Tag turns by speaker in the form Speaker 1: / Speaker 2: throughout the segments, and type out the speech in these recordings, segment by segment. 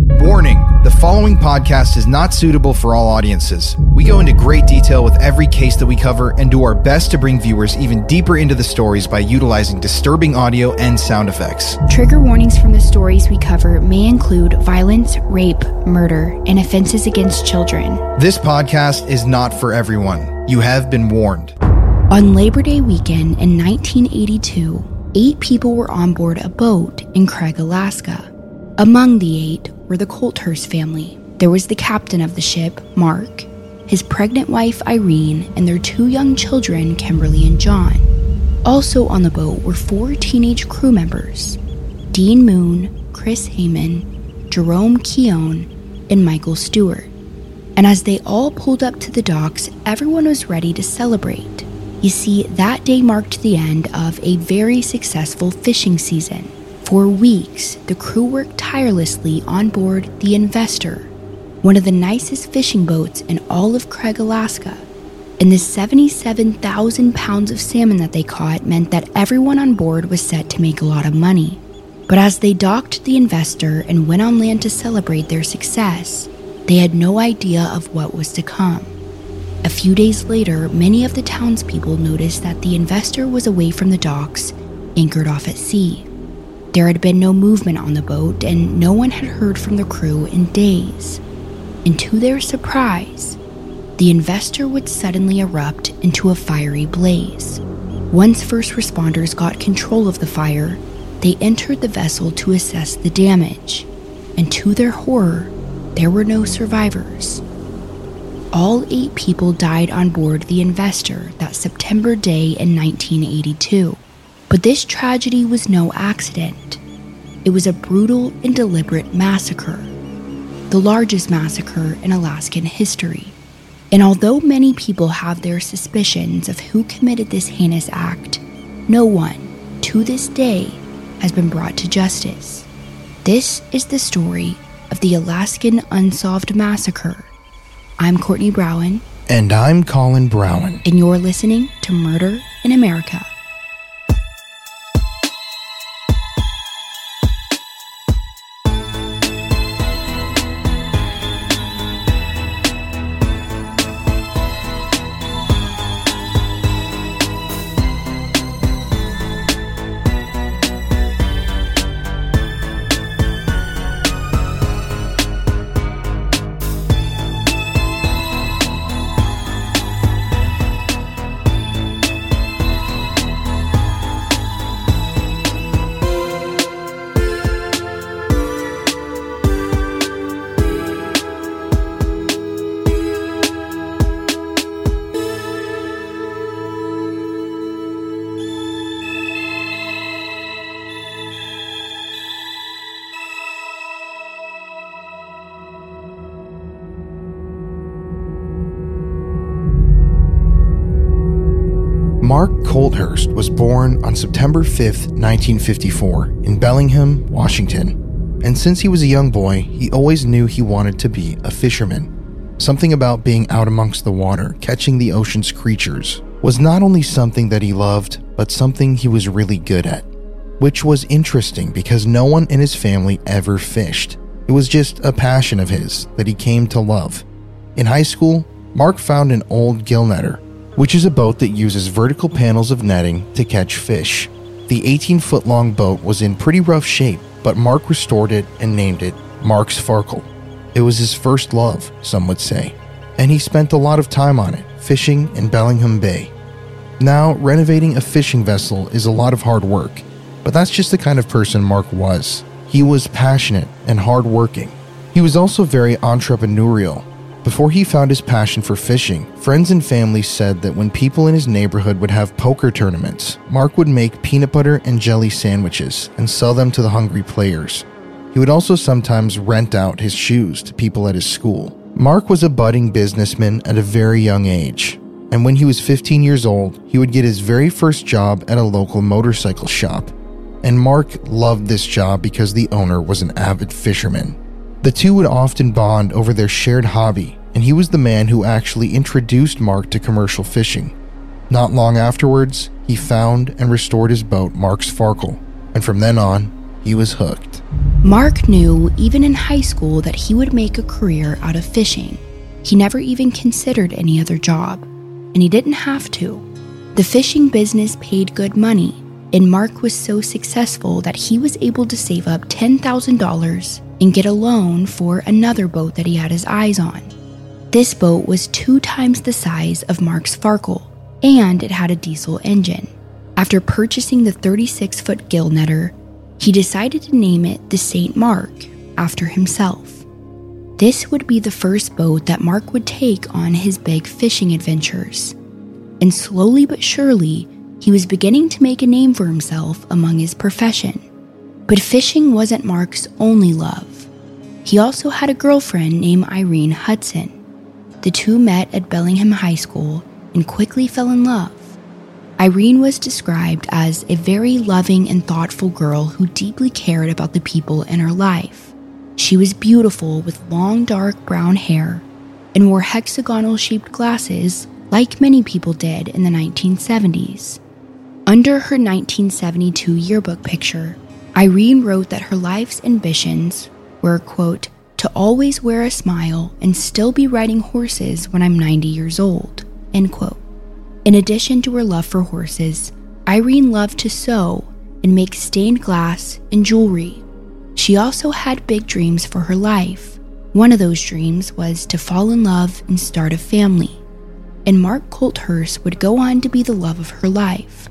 Speaker 1: Warning the following podcast is not suitable for all audiences. We go into great detail with every case that we cover and do our best to bring viewers even deeper into the stories by utilizing disturbing audio and sound effects.
Speaker 2: Trigger warnings from the stories we cover may include violence, rape, murder, and offenses against children.
Speaker 1: This podcast is not for everyone. You have been warned.
Speaker 2: On Labor Day weekend in 1982, eight people were on board a boat in Craig, Alaska. Among the eight were the Colthurst family. There was the captain of the ship, Mark, his pregnant wife, Irene, and their two young children, Kimberly and John. Also on the boat were four teenage crew members Dean Moon, Chris Heyman, Jerome Keown, and Michael Stewart. And as they all pulled up to the docks, everyone was ready to celebrate. You see, that day marked the end of a very successful fishing season. For weeks, the crew worked tirelessly on board the Investor, one of the nicest fishing boats in all of Craig, Alaska. And the 77,000 pounds of salmon that they caught meant that everyone on board was set to make a lot of money. But as they docked the Investor and went on land to celebrate their success, they had no idea of what was to come. A few days later, many of the townspeople noticed that the Investor was away from the docks, anchored off at sea. There had been no movement on the boat, and no one had heard from the crew in days. And to their surprise, the investor would suddenly erupt into a fiery blaze. Once first responders got control of the fire, they entered the vessel to assess the damage. And to their horror, there were no survivors. All eight people died on board the Investor that September day in 1982. But this tragedy was no accident. It was a brutal and deliberate massacre, the largest massacre in Alaskan history. And although many people have their suspicions of who committed this heinous act, no one, to this day, has been brought to justice. This is the story of the Alaskan Unsolved Massacre. I'm Courtney Browen.
Speaker 1: And I'm Colin Browen.
Speaker 2: And you're listening to Murder in America.
Speaker 1: Colthurst was born on September 5, 1954, in Bellingham, Washington. And since he was a young boy, he always knew he wanted to be a fisherman. Something about being out amongst the water, catching the ocean's creatures, was not only something that he loved, but something he was really good at. Which was interesting because no one in his family ever fished. It was just a passion of his that he came to love. In high school, Mark found an old gill netter which is a boat that uses vertical panels of netting to catch fish. The 18 foot long boat was in pretty rough shape, but Mark restored it and named it Mark's Farkle. It was his first love, some would say, and he spent a lot of time on it, fishing in Bellingham Bay. Now, renovating a fishing vessel is a lot of hard work, but that's just the kind of person Mark was. He was passionate and hardworking. He was also very entrepreneurial. Before he found his passion for fishing, friends and family said that when people in his neighborhood would have poker tournaments, Mark would make peanut butter and jelly sandwiches and sell them to the hungry players. He would also sometimes rent out his shoes to people at his school. Mark was a budding businessman at a very young age, and when he was 15 years old, he would get his very first job at a local motorcycle shop. And Mark loved this job because the owner was an avid fisherman. The two would often bond over their shared hobby, and he was the man who actually introduced Mark to commercial fishing. Not long afterwards, he found and restored his boat, Mark's Farkle, and from then on, he was hooked.
Speaker 2: Mark knew, even in high school, that he would make a career out of fishing. He never even considered any other job and he didn't have to. The fishing business paid good money, and Mark was so successful that he was able to save up $10,000 and get a loan for another boat that he had his eyes on. This boat was two times the size of Mark's Farkle, and it had a diesel engine. After purchasing the 36 foot gill netter, he decided to name it the St. Mark after himself. This would be the first boat that Mark would take on his big fishing adventures. And slowly but surely, he was beginning to make a name for himself among his profession. But fishing wasn't Mark's only love. He also had a girlfriend named Irene Hudson. The two met at Bellingham High School and quickly fell in love. Irene was described as a very loving and thoughtful girl who deeply cared about the people in her life. She was beautiful with long dark brown hair and wore hexagonal shaped glasses like many people did in the 1970s. Under her 1972 yearbook picture, Irene wrote that her life's ambitions were, quote, to always wear a smile and still be riding horses when I'm 90 years old, end quote. In addition to her love for horses, Irene loved to sew and make stained glass and jewelry. She also had big dreams for her life. One of those dreams was to fall in love and start a family. And Mark Colthurst would go on to be the love of her life.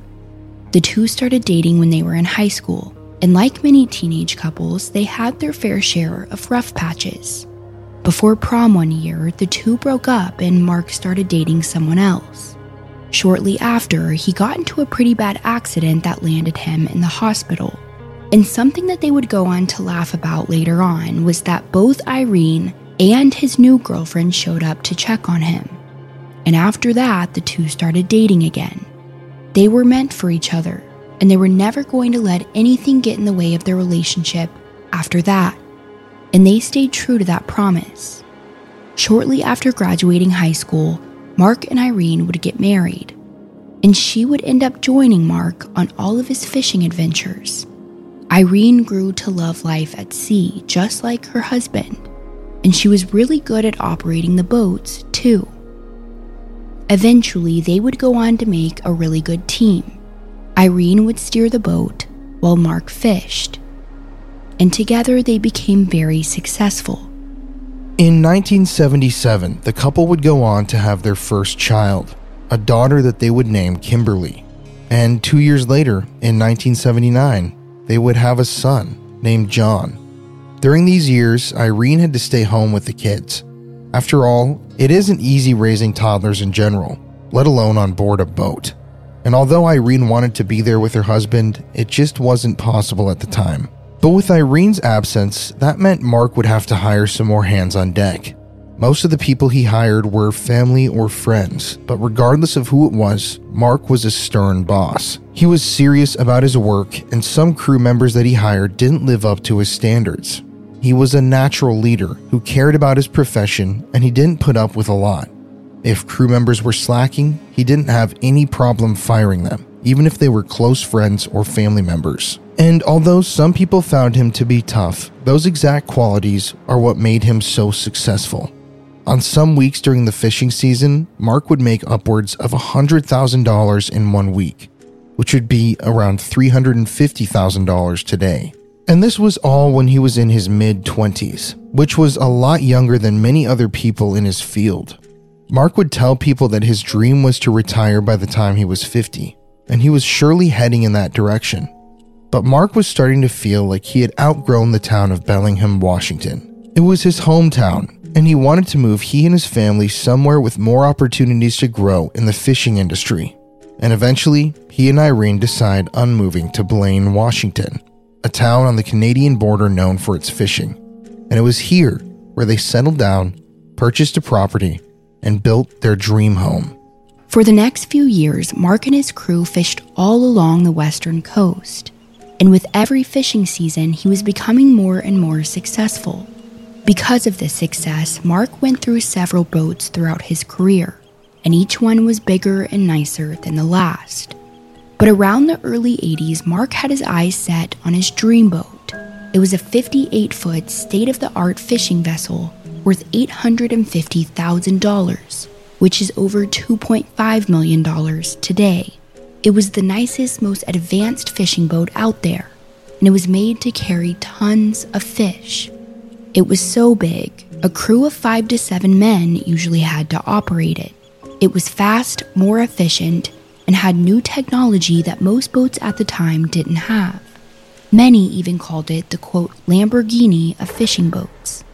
Speaker 2: The two started dating when they were in high school, and like many teenage couples, they had their fair share of rough patches. Before prom one year, the two broke up and Mark started dating someone else. Shortly after, he got into a pretty bad accident that landed him in the hospital. And something that they would go on to laugh about later on was that both Irene and his new girlfriend showed up to check on him. And after that, the two started dating again. They were meant for each other, and they were never going to let anything get in the way of their relationship after that. And they stayed true to that promise. Shortly after graduating high school, Mark and Irene would get married, and she would end up joining Mark on all of his fishing adventures. Irene grew to love life at sea just like her husband, and she was really good at operating the boats, too. Eventually, they would go on to make a really good team. Irene would steer the boat while Mark fished, and together they became very successful.
Speaker 1: In 1977, the couple would go on to have their first child, a daughter that they would name Kimberly. And two years later, in 1979, they would have a son named John. During these years, Irene had to stay home with the kids. After all, it isn't easy raising toddlers in general, let alone on board a boat. And although Irene wanted to be there with her husband, it just wasn't possible at the time. But with Irene's absence, that meant Mark would have to hire some more hands on deck. Most of the people he hired were family or friends, but regardless of who it was, Mark was a stern boss. He was serious about his work, and some crew members that he hired didn't live up to his standards. He was a natural leader who cared about his profession, and he didn't put up with a lot. If crew members were slacking, he didn't have any problem firing them, even if they were close friends or family members. And although some people found him to be tough, those exact qualities are what made him so successful. On some weeks during the fishing season, Mark would make upwards of $100,000 in one week, which would be around $350,000 today. And this was all when he was in his mid 20s, which was a lot younger than many other people in his field. Mark would tell people that his dream was to retire by the time he was 50, and he was surely heading in that direction. But Mark was starting to feel like he had outgrown the town of Bellingham, Washington. It was his hometown, and he wanted to move he and his family somewhere with more opportunities to grow in the fishing industry. And eventually, he and Irene decide on moving to Blaine, Washington, a town on the Canadian border known for its fishing. And it was here where they settled down, purchased a property, and built their dream home.
Speaker 2: For the next few years, Mark and his crew fished all along the western coast. And with every fishing season, he was becoming more and more successful. Because of this success, Mark went through several boats throughout his career, and each one was bigger and nicer than the last. But around the early 80s, Mark had his eyes set on his dream boat. It was a 58 foot state of the art fishing vessel worth $850,000, which is over $2.5 million today. It was the nicest, most advanced fishing boat out there, and it was made to carry tons of fish. It was so big, a crew of five to seven men usually had to operate it. It was fast, more efficient, and had new technology that most boats at the time didn't have. Many even called it the quote, Lamborghini of fishing boats.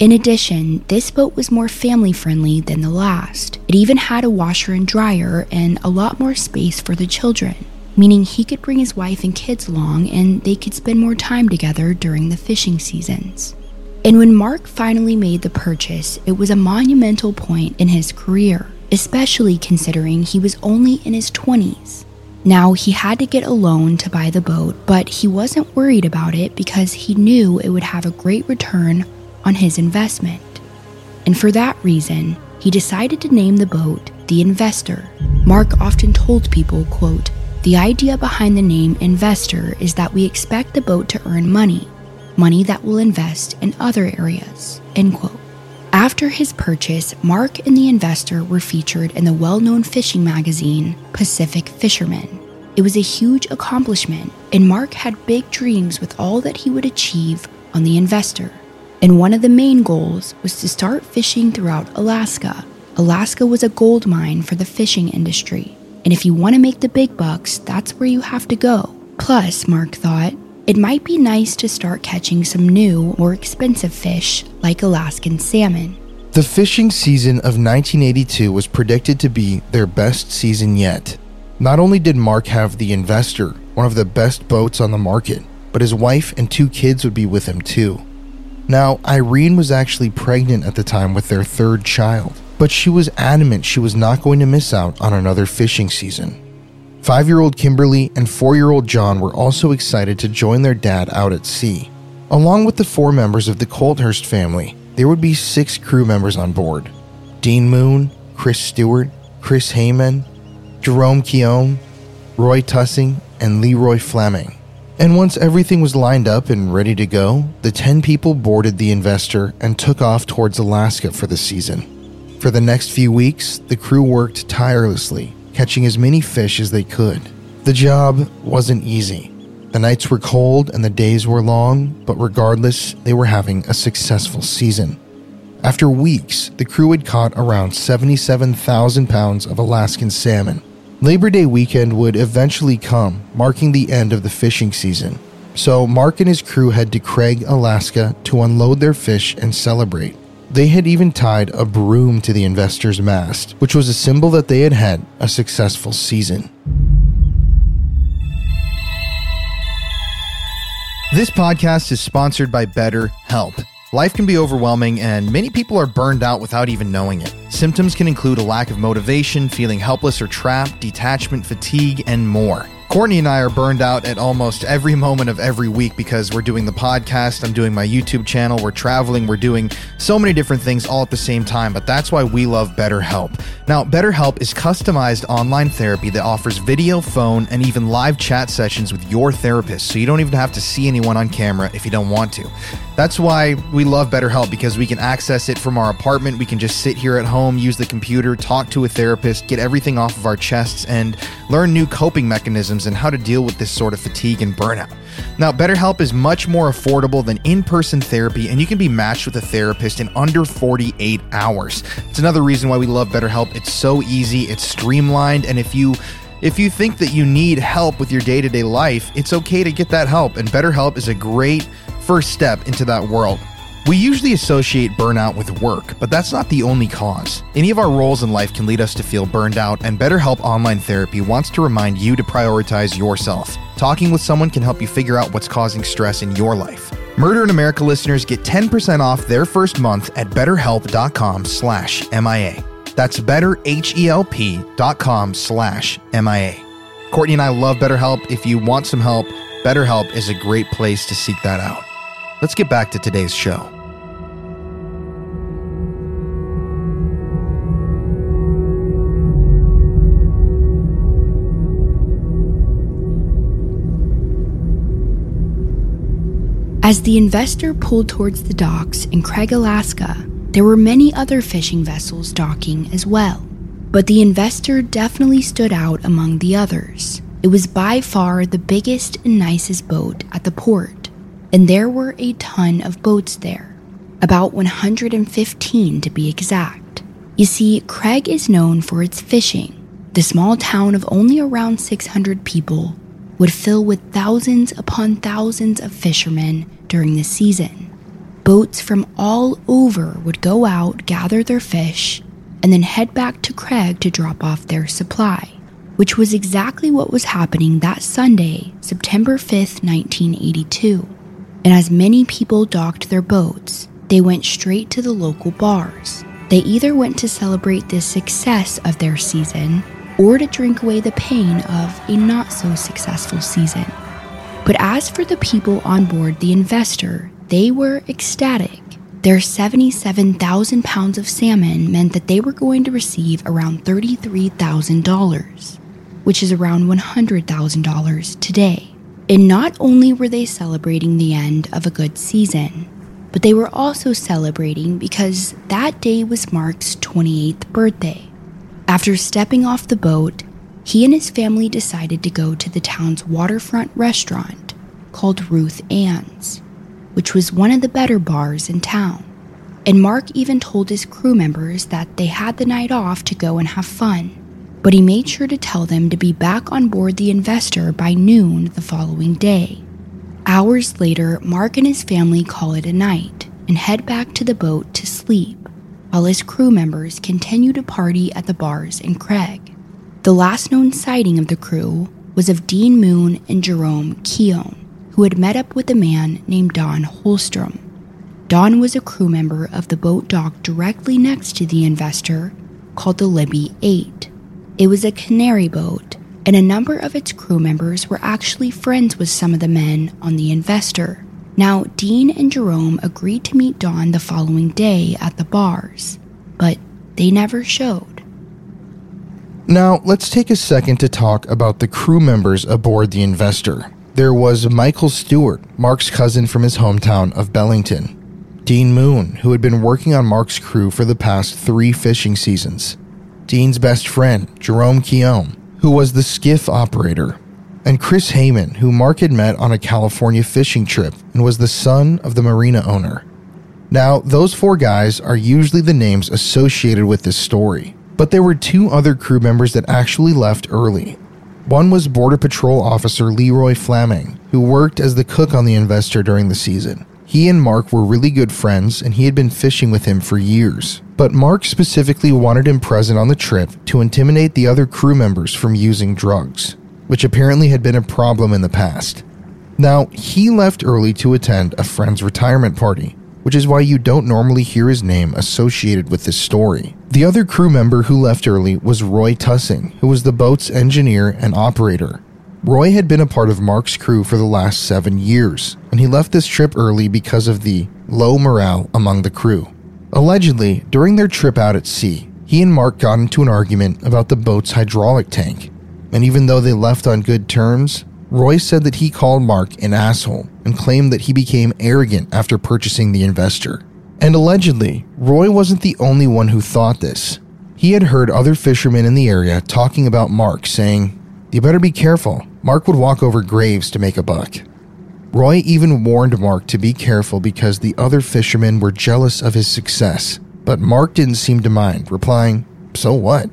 Speaker 2: In addition, this boat was more family friendly than the last. It even had a washer and dryer and a lot more space for the children, meaning he could bring his wife and kids along and they could spend more time together during the fishing seasons. And when Mark finally made the purchase, it was a monumental point in his career, especially considering he was only in his 20s. Now, he had to get a loan to buy the boat, but he wasn't worried about it because he knew it would have a great return on his investment. And for that reason, he decided to name the boat the Investor. Mark often told people, quote, "The idea behind the name Investor is that we expect the boat to earn money, money that will invest in other areas." End quote. After his purchase, Mark and the investor were featured in the well known fishing magazine Pacific Fisherman. It was a huge accomplishment, and Mark had big dreams with all that he would achieve on the investor. And one of the main goals was to start fishing throughout Alaska. Alaska was a gold mine for the fishing industry. And if you want to make the big bucks, that's where you have to go. Plus, Mark thought, it might be nice to start catching some new, more expensive fish like Alaskan salmon.
Speaker 1: The fishing season of 1982 was predicted to be their best season yet. Not only did Mark have the investor, one of the best boats on the market, but his wife and two kids would be with him too. Now, Irene was actually pregnant at the time with their third child, but she was adamant she was not going to miss out on another fishing season. Five year old Kimberly and four year old John were also excited to join their dad out at sea. Along with the four members of the Colthurst family, there would be six crew members on board Dean Moon, Chris Stewart, Chris Heyman, Jerome Keown, Roy Tussing, and Leroy Fleming. And once everything was lined up and ready to go, the 10 people boarded the investor and took off towards Alaska for the season. For the next few weeks, the crew worked tirelessly, catching as many fish as they could. The job wasn't easy. The nights were cold and the days were long, but regardless, they were having a successful season. After weeks, the crew had caught around 77,000 pounds of Alaskan salmon, Labor Day weekend would eventually come, marking the end of the fishing season. So Mark and his crew head to Craig, Alaska to unload their fish and celebrate. They had even tied a broom to the investor's mast, which was a symbol that they had had a successful season. This podcast is sponsored by BetterHelp. Life can be overwhelming, and many people are burned out without even knowing it. Symptoms can include a lack of motivation, feeling helpless or trapped, detachment, fatigue, and more. Courtney and I are burned out at almost every moment of every week because we're doing the podcast, I'm doing my YouTube channel, we're traveling, we're doing so many different things all at the same time, but that's why we love BetterHelp. Now, BetterHelp is customized online therapy that offers video, phone, and even live chat sessions with your therapist, so you don't even have to see anyone on camera if you don't want to. That's why we love BetterHelp because we can access it from our apartment. We can just sit here at home, use the computer, talk to a therapist, get everything off of our chests, and learn new coping mechanisms and how to deal with this sort of fatigue and burnout. Now, BetterHelp is much more affordable than in person therapy, and you can be matched with a therapist in under 48 hours. It's another reason why we love BetterHelp. It's so easy, it's streamlined, and if you if you think that you need help with your day to day life, it's okay to get that help, and BetterHelp is a great first step into that world. We usually associate burnout with work, but that's not the only cause. Any of our roles in life can lead us to feel burned out, and BetterHelp Online Therapy wants to remind you to prioritize yourself. Talking with someone can help you figure out what's causing stress in your life. Murder in America listeners get 10% off their first month at betterhelp.com slash MIA. That's betterhelp.com slash MIA. Courtney and I love BetterHelp. If you want some help, BetterHelp is a great place to seek that out. Let's get back to today's show.
Speaker 2: As the investor pulled towards the docks in Craig, Alaska, there were many other fishing vessels docking as well. But the investor definitely stood out among the others. It was by far the biggest and nicest boat at the port, and there were a ton of boats there, about 115 to be exact. You see, Craig is known for its fishing. The small town of only around 600 people would fill with thousands upon thousands of fishermen during the season. Boats from all over would go out, gather their fish, and then head back to Craig to drop off their supply, which was exactly what was happening that Sunday, September 5th, 1982. And as many people docked their boats, they went straight to the local bars. They either went to celebrate the success of their season or to drink away the pain of a not so successful season. But as for the people on board the investor, they were ecstatic. Their 77,000 pounds of salmon meant that they were going to receive around $33,000, which is around $100,000 today. And not only were they celebrating the end of a good season, but they were also celebrating because that day was Mark's 28th birthday. After stepping off the boat, he and his family decided to go to the town's waterfront restaurant called Ruth Ann's, which was one of the better bars in town. And Mark even told his crew members that they had the night off to go and have fun, but he made sure to tell them to be back on board the investor by noon the following day. Hours later, Mark and his family call it a night and head back to the boat to sleep, while his crew members continue to party at the bars in Craig. The last known sighting of the crew was of Dean Moon and Jerome Keown, who had met up with a man named Don Holstrom. Don was a crew member of the boat docked directly next to the investor called the Libby 8. It was a cannery boat, and a number of its crew members were actually friends with some of the men on the investor. Now, Dean and Jerome agreed to meet Don the following day at the bars, but they never showed.
Speaker 1: Now, let's take a second to talk about the crew members aboard the Investor. There was Michael Stewart, Mark's cousin from his hometown of Bellingham. Dean Moon, who had been working on Mark's crew for the past three fishing seasons. Dean's best friend, Jerome Keown, who was the skiff operator. And Chris Heyman, who Mark had met on a California fishing trip and was the son of the marina owner. Now, those four guys are usually the names associated with this story, but there were two other crew members that actually left early. One was Border Patrol Officer Leroy Fleming, who worked as the cook on the Investor during the season. He and Mark were really good friends, and he had been fishing with him for years. But Mark specifically wanted him present on the trip to intimidate the other crew members from using drugs, which apparently had been a problem in the past. Now, he left early to attend a friend's retirement party, which is why you don't normally hear his name associated with this story. The other crew member who left early was Roy Tussing, who was the boat's engineer and operator. Roy had been a part of Mark's crew for the last seven years, and he left this trip early because of the low morale among the crew. Allegedly, during their trip out at sea, he and Mark got into an argument about the boat's hydraulic tank, and even though they left on good terms, Roy said that he called Mark an asshole and claimed that he became arrogant after purchasing the investor. And allegedly, Roy wasn't the only one who thought this. He had heard other fishermen in the area talking about Mark, saying, You better be careful. Mark would walk over graves to make a buck. Roy even warned Mark to be careful because the other fishermen were jealous of his success, but Mark didn't seem to mind, replying, So what?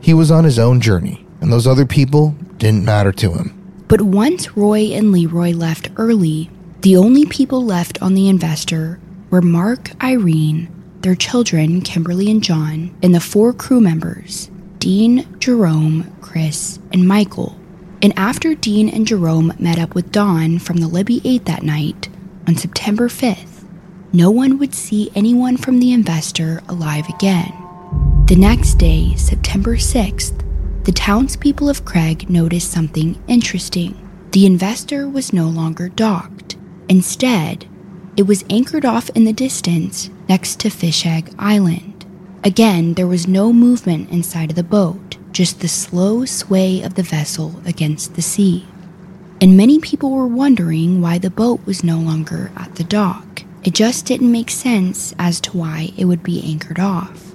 Speaker 1: He was on his own journey, and those other people didn't matter to him.
Speaker 2: But once Roy and Leroy left early, the only people left on the investor were Mark, Irene, their children, Kimberly and John, and the four crew members Dean, Jerome, Chris, and Michael. And after Dean and Jerome met up with Don from the Libby 8 that night, on September 5th, no one would see anyone from the investor alive again. The next day, September 6th, the townspeople of Craig noticed something interesting. The investor was no longer docked. Instead, it was anchored off in the distance next to Fish Egg Island. Again, there was no movement inside of the boat just the slow sway of the vessel against the sea. And many people were wondering why the boat was no longer at the dock. It just didn't make sense as to why it would be anchored off.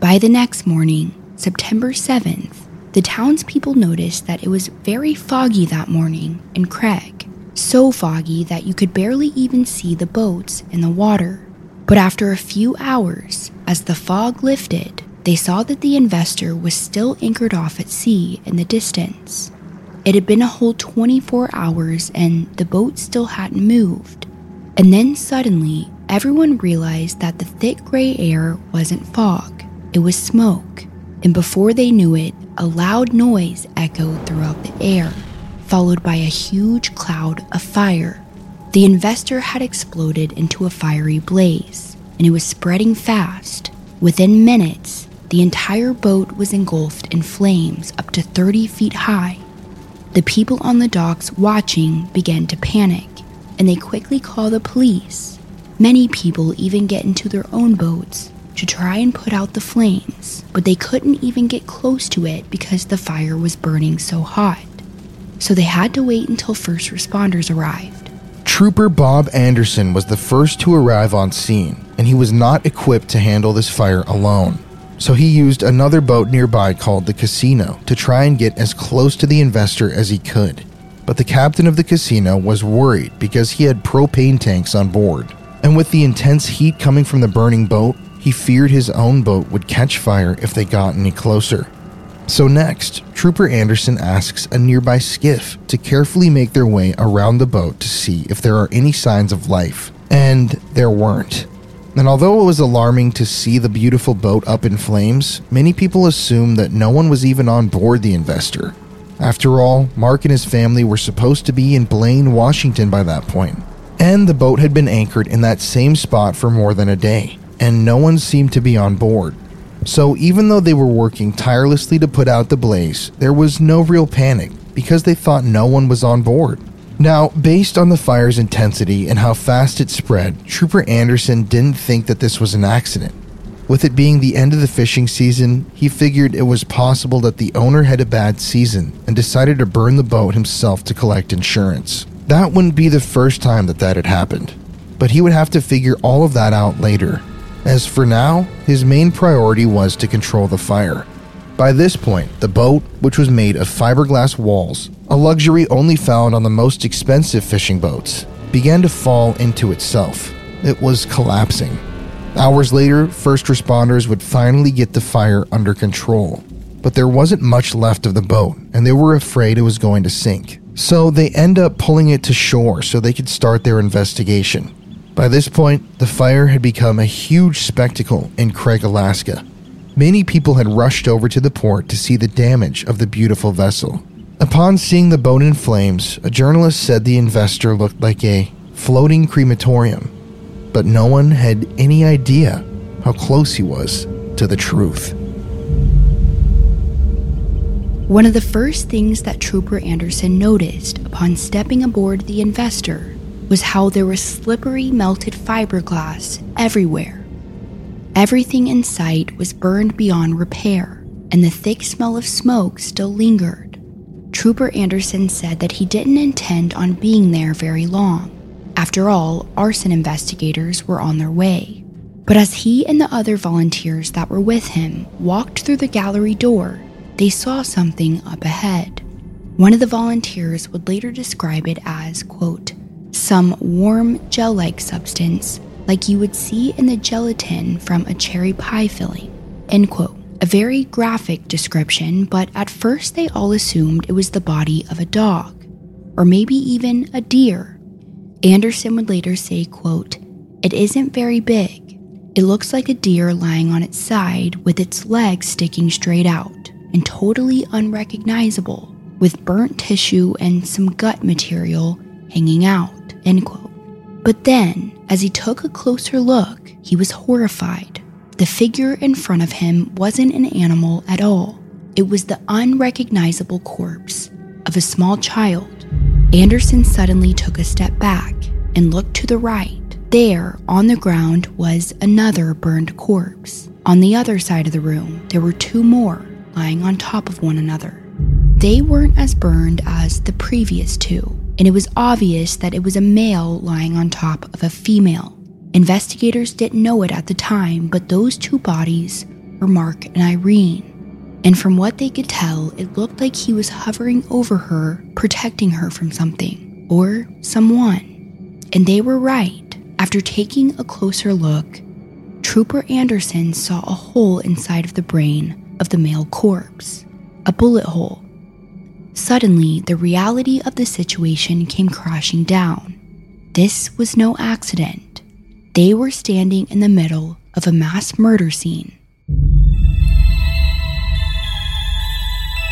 Speaker 2: By the next morning, September 7th, the townspeople noticed that it was very foggy that morning in Craig. So foggy that you could barely even see the boats in the water. But after a few hours, as the fog lifted, they saw that the investor was still anchored off at sea in the distance. It had been a whole 24 hours and the boat still hadn't moved. And then suddenly, everyone realized that the thick gray air wasn't fog, it was smoke. And before they knew it, a loud noise echoed throughout the air, followed by a huge cloud of fire. The investor had exploded into a fiery blaze, and it was spreading fast. Within minutes, the entire boat was engulfed in flames up to 30 feet high. The people on the docks watching began to panic, and they quickly call the police. Many people even get into their own boats to try and put out the flames, but they couldn't even get close to it because the fire was burning so hot. So they had to wait until first responders arrived.
Speaker 1: Trooper Bob Anderson was the first to arrive on scene, and he was not equipped to handle this fire alone so he used another boat nearby called the Casino to try and get as close to the investor as he could. But the captain of the casino was worried because he had propane tanks on board, and with the intense heat coming from the burning boat, he feared his own boat would catch fire if they got any closer. So, next, Trooper Anderson asks a nearby skiff to carefully make their way around the boat to see if there are any signs of life, and there weren't. And although it was alarming to see the beautiful boat up in flames, many people assumed that no one was even on board the investor. After all, Mark and his family were supposed to be in Blaine, Washington by that point, and the boat had been anchored in that same spot for more than a day, and no one seemed to be on board. So, even though they were working tirelessly to put out the blaze, there was no real panic because they thought no one was on board. Now, based on the fire's intensity and how fast it spread, Trooper Anderson didn't think that this was an accident. With it being the end of the fishing season, he figured it was possible that the owner had a bad season and decided to burn the boat himself to collect insurance. That wouldn't be the first time that that had happened, but he would have to figure all of that out later. As for now, his main priority was to control the fire. By this point, the boat, which was made of fiberglass walls, a luxury only found on the most expensive fishing boats, began to fall into itself. It was collapsing. Hours later, first responders would finally get the fire under control. But there wasn't much left of the boat, and they were afraid it was going to sink. So they end up pulling it to shore so they could start their investigation. By this point, the fire had become a huge spectacle in Craig, Alaska, Many people had rushed over to the port to see the damage of the beautiful vessel. Upon seeing the boat in flames, a journalist said the investor looked like a floating crematorium, but no one had any idea how close he was to the truth.
Speaker 2: One of the first things that Trooper Anderson noticed upon stepping aboard the investor was how there was slippery melted fiberglass everywhere. Everything in sight was burned beyond repair, and the thick smell of smoke still lingered. Trooper Anderson said that he didn't intend on being there very long. After all, arson investigators were on their way. But as he and the other volunteers that were with him walked through the gallery door, they saw something up ahead. One of the volunteers would later describe it as, quote, some warm gel like substance like you would see in the gelatin from a cherry pie filling. End quote. A very graphic description, but at first they all assumed it was the body of a dog, or maybe even a deer. Anderson would later say, quote, It isn't very big. It looks like a deer lying on its side with its legs sticking straight out and totally unrecognizable, with burnt tissue and some gut material hanging out, end quote. But then, as he took a closer look, he was horrified the figure in front of him wasn't an animal at all. It was the unrecognizable corpse of a small child. Anderson suddenly took a step back and looked to the right. There, on the ground, was another burned corpse. On the other side of the room, there were two more lying on top of one another. They weren't as burned as the previous two, and it was obvious that it was a male lying on top of a female. Investigators didn't know it at the time, but those two bodies were Mark and Irene. And from what they could tell, it looked like he was hovering over her, protecting her from something or someone. And they were right. After taking a closer look, Trooper Anderson saw a hole inside of the brain of the male corpse, a bullet hole. Suddenly, the reality of the situation came crashing down. This was no accident. They were standing in the middle of a mass murder scene.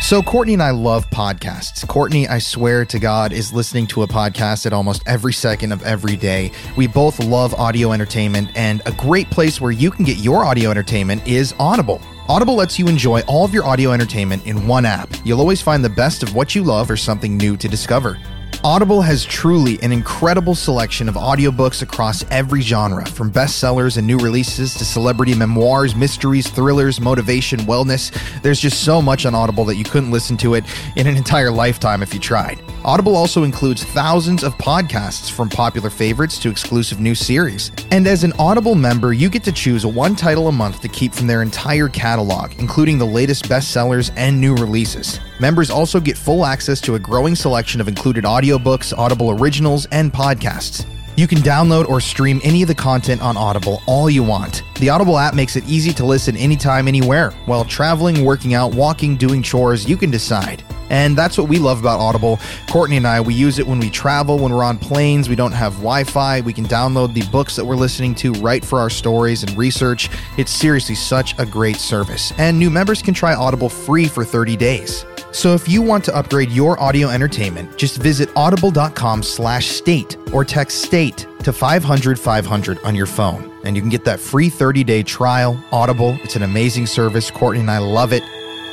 Speaker 1: So, Courtney and I love podcasts. Courtney, I swear to God, is listening to a podcast at almost every second of every day. We both love audio entertainment, and a great place where you can get your audio entertainment is Audible. Audible lets you enjoy all of your audio entertainment in one app. You'll always find the best of what you love or something new to discover. Audible has truly an incredible selection of audiobooks across every genre, from bestsellers and new releases to celebrity memoirs, mysteries, thrillers, motivation, wellness. There's just so much on Audible that you couldn't listen to it in an entire lifetime if you tried. Audible also includes thousands of podcasts from popular favorites to exclusive new series. And as an Audible member, you get to choose one title a month to keep from their entire catalog, including the latest bestsellers and new releases. Members also get full access to a growing selection of included audiobooks, Audible originals, and podcasts. You can download or stream any of the content on Audible all you want. The Audible app makes it easy to listen anytime, anywhere. While traveling, working out, walking, doing chores, you can decide. And that's what we love about Audible. Courtney and I, we use it when we travel, when we're on planes, we don't have Wi Fi. We can download the books that we're listening to right for our stories and research. It's seriously such a great service. And new members can try Audible free for 30 days. So if you want to upgrade your audio entertainment, just visit audible.com slash state or text state to 500 500 on your phone. And you can get that free 30-day trial. Audible, it's an amazing service. Courtney and I love it.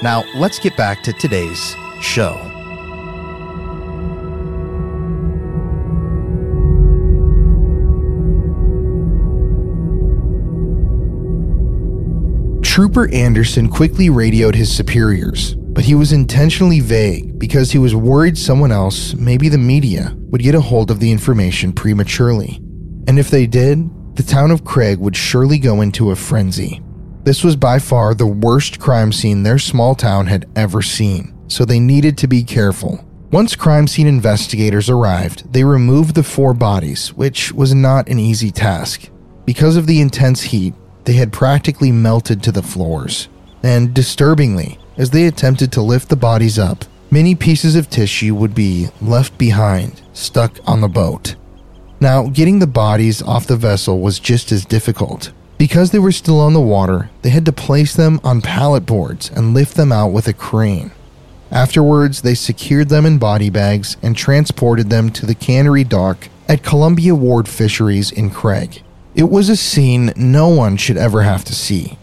Speaker 1: Now, let's get back to today's show. Trooper Anderson quickly radioed his superiors, but he was intentionally vague because he was worried someone else, maybe the media, would get a hold of the information prematurely. And if they did, the town of Craig would surely go into a frenzy. This was by far the worst crime scene their small town had ever seen, so they needed to be careful. Once crime scene investigators arrived, they removed the four bodies, which was not an easy task. Because of the intense heat, they had practically melted to the floors. And disturbingly, as they attempted to lift the bodies up, many pieces of tissue would be left behind, stuck on the boat. Now, getting the bodies off the vessel was just as difficult. Because they were still on the water, they had to place them on pallet boards and lift them out with a crane. Afterwards, they secured them in body bags and transported them to the cannery dock at Columbia Ward Fisheries in Craig. It was a scene no one should ever have to see.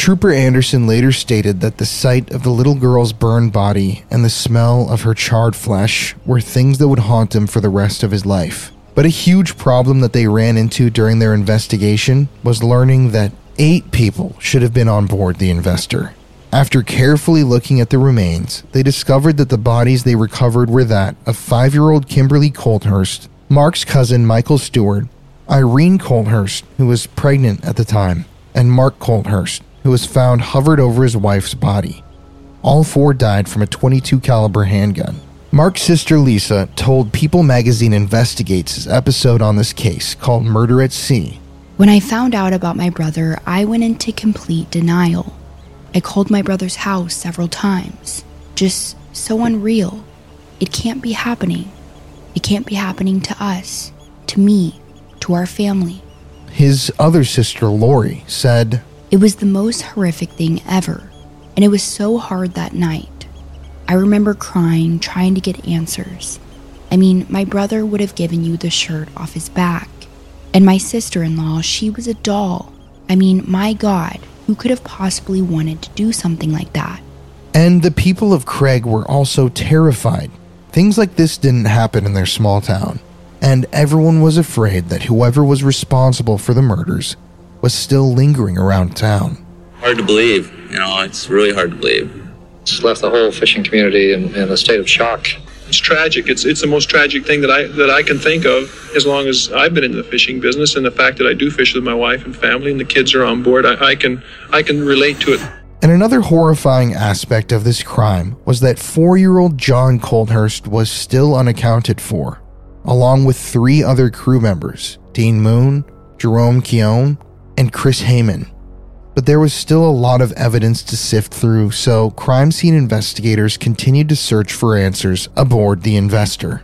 Speaker 1: Trooper Anderson later stated that the sight of the little girl's burned body and the smell of her charred flesh were things that would haunt him for the rest of his life. But a huge problem that they ran into during their investigation was learning that eight people should have been on board the Investor. After carefully looking at the remains, they discovered that the bodies they recovered were that of five year old Kimberly Colthurst, Mark's cousin Michael Stewart, Irene Colthurst, who was pregnant at the time, and Mark Colthurst, who was found hovered over his wife's body. All four died from a 22 caliber handgun. Mark's sister Lisa told People Magazine Investigates his episode on this case called Murder at Sea.
Speaker 2: When I found out about my brother, I went into complete denial. I called my brother's house several times. Just so unreal. It can't be happening. It can't be happening to us, to me, to our family.
Speaker 1: His other sister, Lori, said,
Speaker 2: It was the most horrific thing ever, and it was so hard that night. I remember crying, trying to get answers. I mean, my brother would have given you the shirt off his back. And my sister in law, she was a doll. I mean, my God, who could have possibly wanted to do something like that?
Speaker 1: And the people of Craig were also terrified. Things like this didn't happen in their small town, and everyone was afraid that whoever was responsible for the murders was still lingering around town.
Speaker 3: Hard to believe, you know, it's really hard to believe.
Speaker 4: It's left the whole fishing community in, in a state of shock.
Speaker 5: It's tragic. It's it's the most tragic thing that I that I can think of as long as I've been in the fishing business, and the fact that I do fish with my wife and family, and the kids are on board. I, I can I can relate to it.
Speaker 1: And another horrifying aspect of this crime was that four year old John Coulthurst was still unaccounted for, along with three other crew members Dean Moon, Jerome Keown, and Chris Heyman. But there was still a lot of evidence to sift through, so crime scene investigators continued to search for answers aboard the Investor.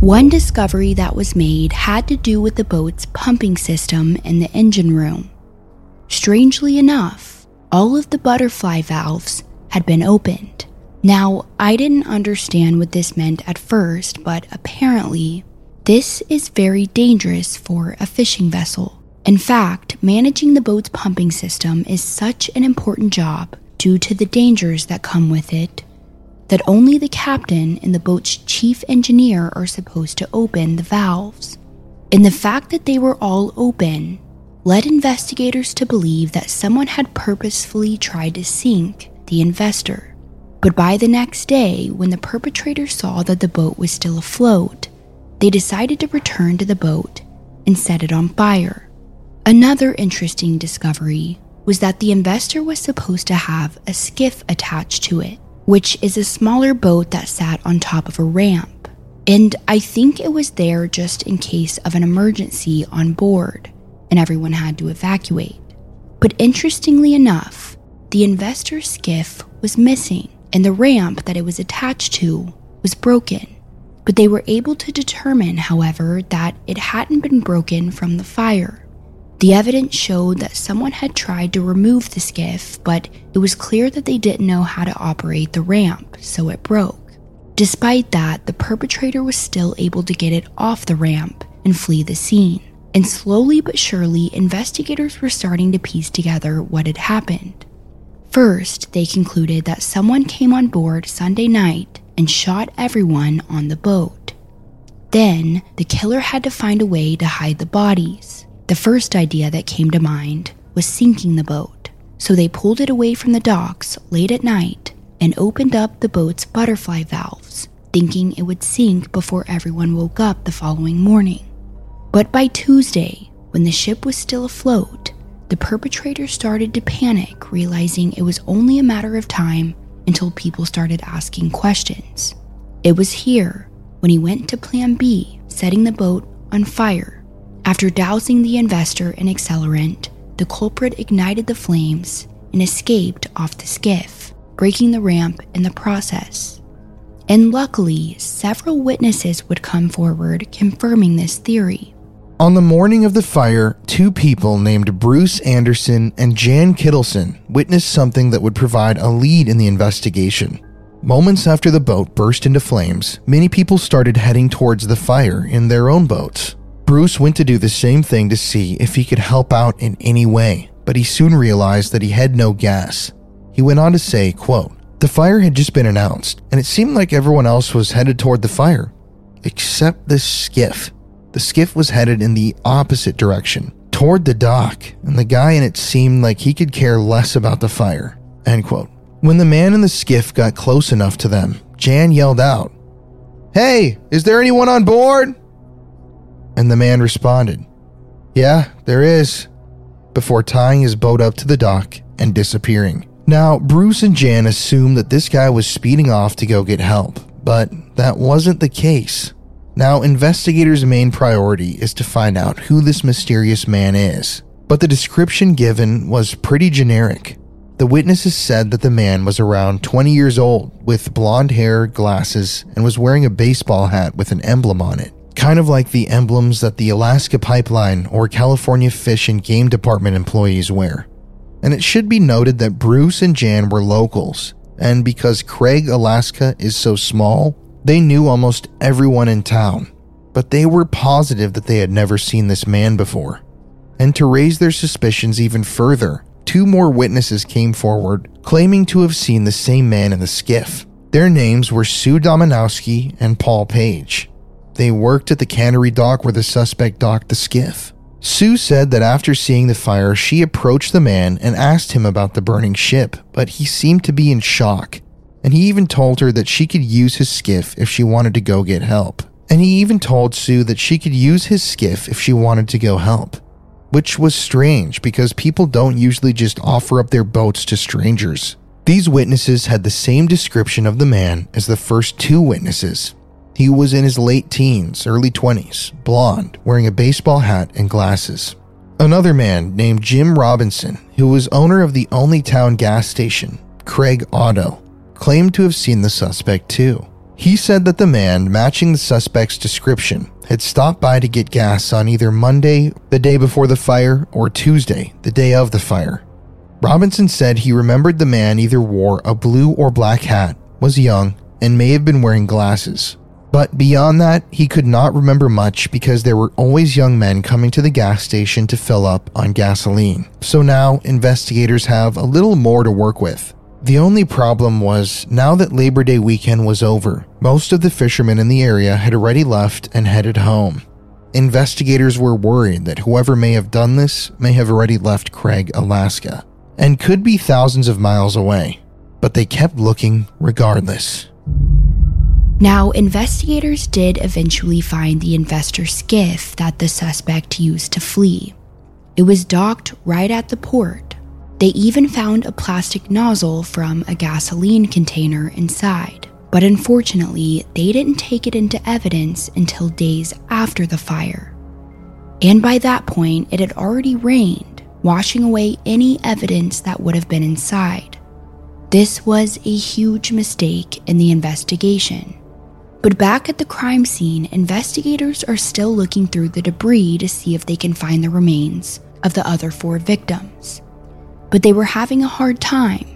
Speaker 2: One discovery that was made had to do with the boat's pumping system in the engine room. Strangely enough, all of the butterfly valves had been opened. Now, I didn't understand what this meant at first, but apparently, this is very dangerous for a fishing vessel. In fact, managing the boat's pumping system is such an important job due to the dangers that come with it that only the captain and the boat's chief engineer are supposed to open the valves. And the fact that they were all open led investigators to believe that someone had purposefully tried to sink the investor. But by the next day, when the perpetrators saw that the boat was still afloat, they decided to return to the boat and set it on fire. Another interesting discovery was that the investor was supposed to have a skiff attached to it, which is a smaller boat that sat on top of a ramp. And I think it was there just in case of an emergency on board and everyone had to evacuate. But interestingly enough, the investor's skiff was missing and the ramp that it was attached to was broken. But they were able to determine, however, that it hadn't been broken from the fire. The evidence showed that someone had tried to remove the skiff, but it was clear that they didn't know how to operate the ramp, so it broke. Despite that, the perpetrator was still able to get it off the ramp and flee the scene. And slowly but surely, investigators were starting to piece together what had happened. First, they concluded that someone came on board Sunday night and shot everyone on the boat. Then, the killer had to find a way to hide the bodies. The first idea that came to mind was sinking the boat, so they pulled it away from the docks late at night and opened up the boat's butterfly valves, thinking it would sink before everyone woke up the following morning. But by Tuesday, when the ship was still afloat, the perpetrator started to panic, realizing it was only a matter of time until people started asking questions. It was here when he went to Plan B, setting the boat on fire. After dousing the investor in accelerant, the culprit ignited the flames and escaped off the skiff, breaking the ramp in the process. And luckily, several witnesses would come forward confirming this theory.
Speaker 1: On the morning of the fire, two people named Bruce Anderson and Jan Kittleson witnessed something that would provide a lead in the investigation. Moments after the boat burst into flames, many people started heading towards the fire in their own boats. Bruce went to do the same thing to see if he could help out in any way, but he soon realized that he had no gas. He went on to say, quote, The fire had just been announced, and it seemed like everyone else was headed toward the fire, except this skiff. The skiff was headed in the opposite direction, toward the dock, and the guy in it seemed like he could care less about the fire. End quote. When the man in the skiff got close enough to them, Jan yelled out, Hey, is there anyone on board? And the man responded, Yeah, there is, before tying his boat up to the dock and disappearing. Now, Bruce and Jan assumed that this guy was speeding off to go get help, but that wasn't the case. Now, investigators' main priority is to find out who this mysterious man is, but the description given was pretty generic. The witnesses said that the man was around 20 years old, with blonde hair, glasses, and was wearing a baseball hat with an emblem on it, kind of like the emblems that the Alaska Pipeline or California Fish and Game Department employees wear. And it should be noted that Bruce and Jan were locals, and because Craig, Alaska is so small, they knew almost everyone in town. But they were positive that they had never seen this man before. And to raise their suspicions even further, two more witnesses came forward claiming to have seen the same man in the skiff. Their names were Sue Dominowski and Paul Page. They worked at the cannery dock where the suspect docked the skiff. Sue said that after seeing the fire, she approached the man and asked him about the burning ship, but he seemed to be in shock. And he even told her that she could use his skiff if she wanted to go get help. And he even told Sue that she could use his skiff if she wanted to go help which was strange because people don't usually just offer up their boats to strangers. These witnesses had the same description of the man as the first two witnesses. He was in his late teens, early 20s, blonde, wearing a baseball hat and glasses. Another man named Jim Robinson, who was owner of the only town gas station, Craig Auto, claimed to have seen the suspect too. He said that the man matching the suspect's description had stopped by to get gas on either Monday, the day before the fire, or Tuesday, the day of the fire. Robinson said he remembered the man either wore a blue or black hat, was young, and may have been wearing glasses. But beyond that, he could not remember much because there were always young men coming to the gas station to fill up on gasoline. So now investigators have a little more to work with. The only problem was now that Labor Day weekend was over, most of the fishermen in the area had already left and headed home. Investigators were worried that whoever may have done this may have already left Craig, Alaska, and could be thousands of miles away, but they kept looking regardless.
Speaker 2: Now, investigators did eventually find the investor skiff that the suspect used to flee. It was docked right at the port, they even found a plastic nozzle from a gasoline container inside. But unfortunately, they didn't take it into evidence until days after the fire. And by that point, it had already rained, washing away any evidence that would have been inside. This was a huge mistake in the investigation. But back at the crime scene, investigators are still looking through the debris to see if they can find the remains of the other four victims but they were having a hard time.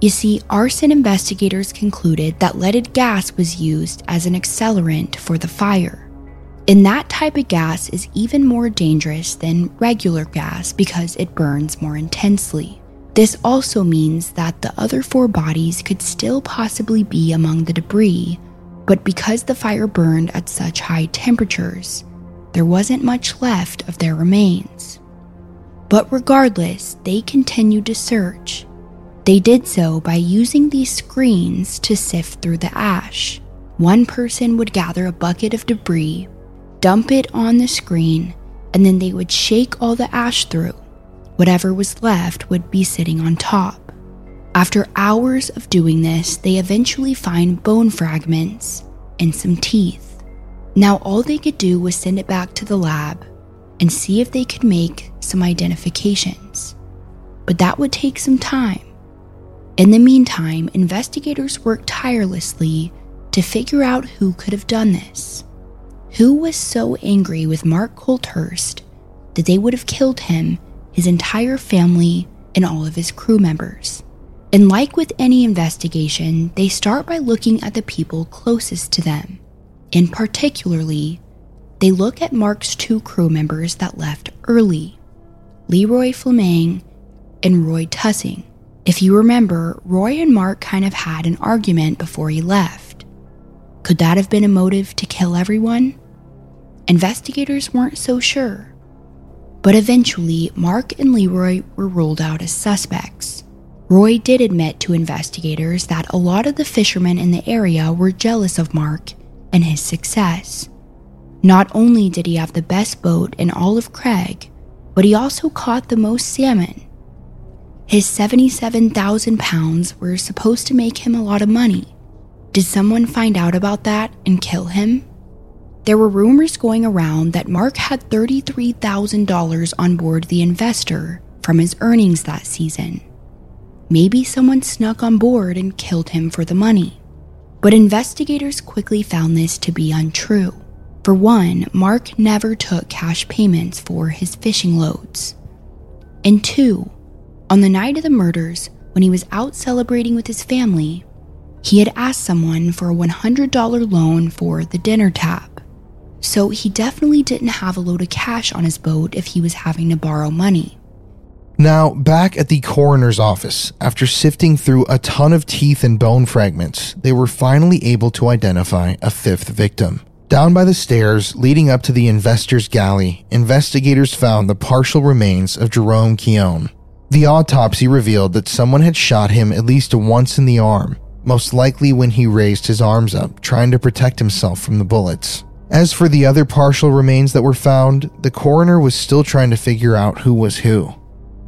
Speaker 2: You see, arson investigators concluded that leaded gas was used as an accelerant for the fire. And that type of gas is even more dangerous than regular gas because it burns more intensely. This also means that the other four bodies could still possibly be among the debris, but because the fire burned at such high temperatures, there wasn't much left of their remains. But regardless, they continued to search. They did so by using these screens to sift through the ash. One person would gather a bucket of debris, dump it on the screen, and then they would shake all the ash through. Whatever was left would be sitting on top. After hours of doing this, they eventually find bone fragments and some teeth. Now, all they could do was send it back to the lab and see if they could make some identifications. But that would take some time. In the meantime, investigators worked tirelessly to figure out who could have done this. Who was so angry with Mark Coulthurst that they would have killed him, his entire family, and all of his crew members? And like with any investigation, they start by looking at the people closest to them, and particularly they look at Mark's two crew members that left early Leroy Fleming and Roy Tussing. If you remember, Roy and Mark kind of had an argument before he left. Could that have been a motive to kill everyone? Investigators weren't so sure. But eventually, Mark and Leroy were ruled out as suspects. Roy did admit to investigators that a lot of the fishermen in the area were jealous of Mark and his success. Not only did he have the best boat in all of Craig, but he also caught the most salmon. His 77,000 pounds were supposed to make him a lot of money, Did someone find out about that and kill him? There were rumors going around that Mark had $33,000 on board the investor from his earnings that season. Maybe someone snuck on board and killed him for the money. But investigators quickly found this to be untrue. For one, Mark never took cash payments for his fishing loads. And two, on the night of the murders, when he was out celebrating with his family, he had asked someone for a $100 loan for the dinner tab. So he definitely didn't have a load of cash on his boat if he was having to borrow money.
Speaker 1: Now, back at the coroner's office, after sifting through a ton of teeth and bone fragments, they were finally able to identify a fifth victim. Down by the stairs leading up to the investor's galley, investigators found the partial remains of Jerome Keown. The autopsy revealed that someone had shot him at least once in the arm, most likely when he raised his arms up, trying to protect himself from the bullets. As for the other partial remains that were found, the coroner was still trying to figure out who was who.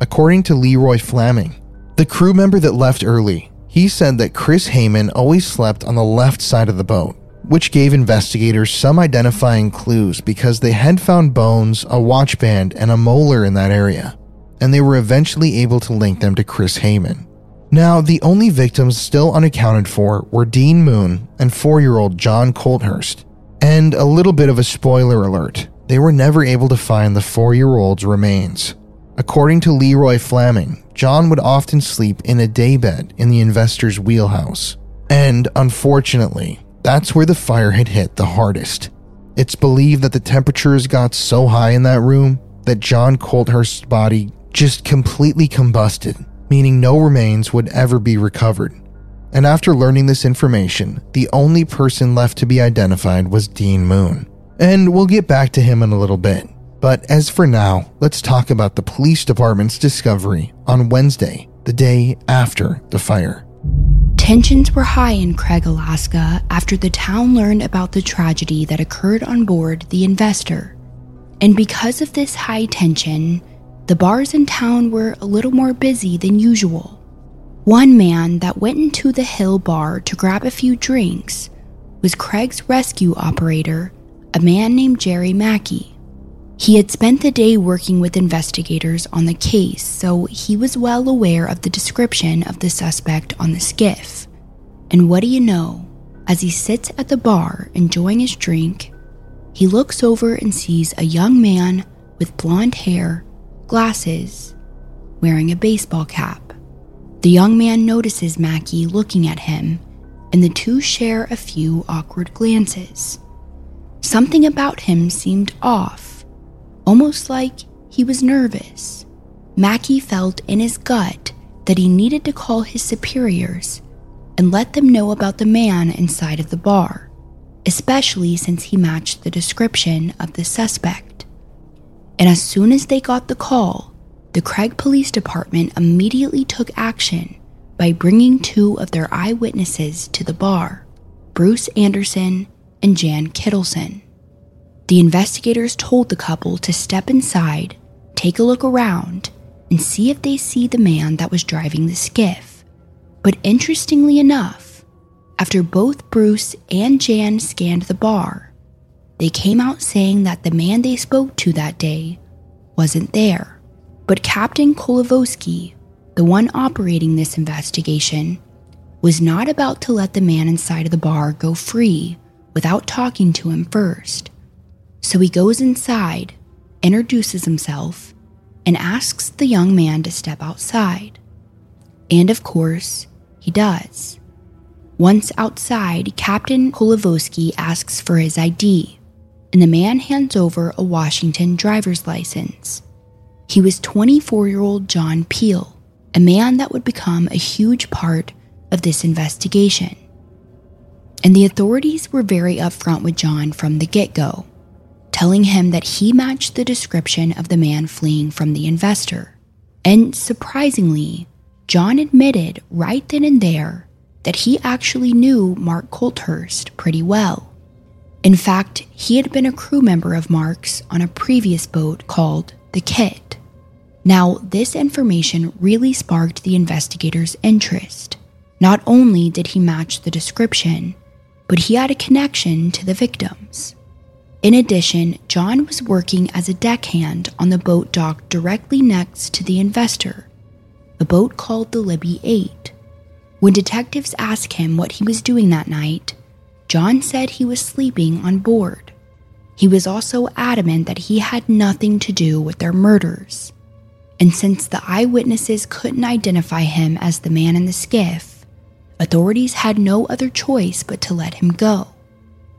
Speaker 1: According to Leroy Fleming, the crew member that left early, he said that Chris Heyman always slept on the left side of the boat, which gave investigators some identifying clues because they had found bones, a watch band, and a molar in that area, and they were eventually able to link them to Chris Heyman. Now, the only victims still unaccounted for were Dean Moon and four year old John Coulthurst. And a little bit of a spoiler alert they were never able to find the four year old's remains. According to Leroy Fleming, John would often sleep in a daybed in the investor's wheelhouse. And unfortunately, that's where the fire had hit the hardest. It's believed that the temperatures got so high in that room that John Coulthurst's body just completely combusted, meaning no remains would ever be recovered. And after learning this information, the only person left to be identified was Dean Moon. And we'll get back to him in a little bit. But as for now, let's talk about the police department's discovery on Wednesday, the day after the fire.
Speaker 2: Tensions were high in Craig, Alaska after the town learned about the tragedy that occurred on board the Investor. And because of this high tension, the bars in town were a little more busy than usual. One man that went into the Hill Bar to grab a few drinks was Craig's rescue operator, a man named Jerry Mackey. He had spent the day working with investigators on the case, so he was well aware of the description of the suspect on the skiff. And what do you know? As he sits at the bar enjoying his drink, he looks over and sees a young man with blonde hair, glasses, wearing a baseball cap. The young man notices Mackey looking at him, and the two share a few awkward glances. Something about him seemed off almost like he was nervous. Mackey felt in his gut that he needed to call his superiors and let them know about the man inside of the bar, especially since he matched the description of the suspect. And as soon as they got the call, the Craig Police Department immediately took action by bringing two of their eyewitnesses to the bar Bruce Anderson and Jan Kittleson. The investigators told the couple to step inside, take a look around, and see if they see the man that was driving the skiff. But interestingly enough, after both Bruce and Jan scanned the bar, they came out saying that the man they spoke to that day wasn't there. But Captain Kolovosky, the one operating this investigation, was not about to let the man inside of the bar go free without talking to him first. So he goes inside, introduces himself, and asks the young man to step outside. And of course, he does. Once outside, Captain Kolovosky asks for his ID, and the man hands over a Washington driver's license. He was 24 year old John Peel, a man that would become a huge part of this investigation. And the authorities were very upfront with John from the get go telling him that he matched the description of the man fleeing from the investor. And surprisingly, John admitted right then and there that he actually knew Mark Coulthurst pretty well. In fact, he had been a crew member of Mark's on a previous boat called the Kit. Now, this information really sparked the investigators' interest. Not only did he match the description, but he had a connection to the victims. In addition, John was working as a deckhand on the boat dock directly next to the investor, a boat called the Libby 8. When detectives asked him what he was doing that night, John said he was sleeping on board. He was also adamant that he had nothing to do with their murders. And since the eyewitnesses couldn't identify him as the man in the skiff, authorities had no other choice but to let him go.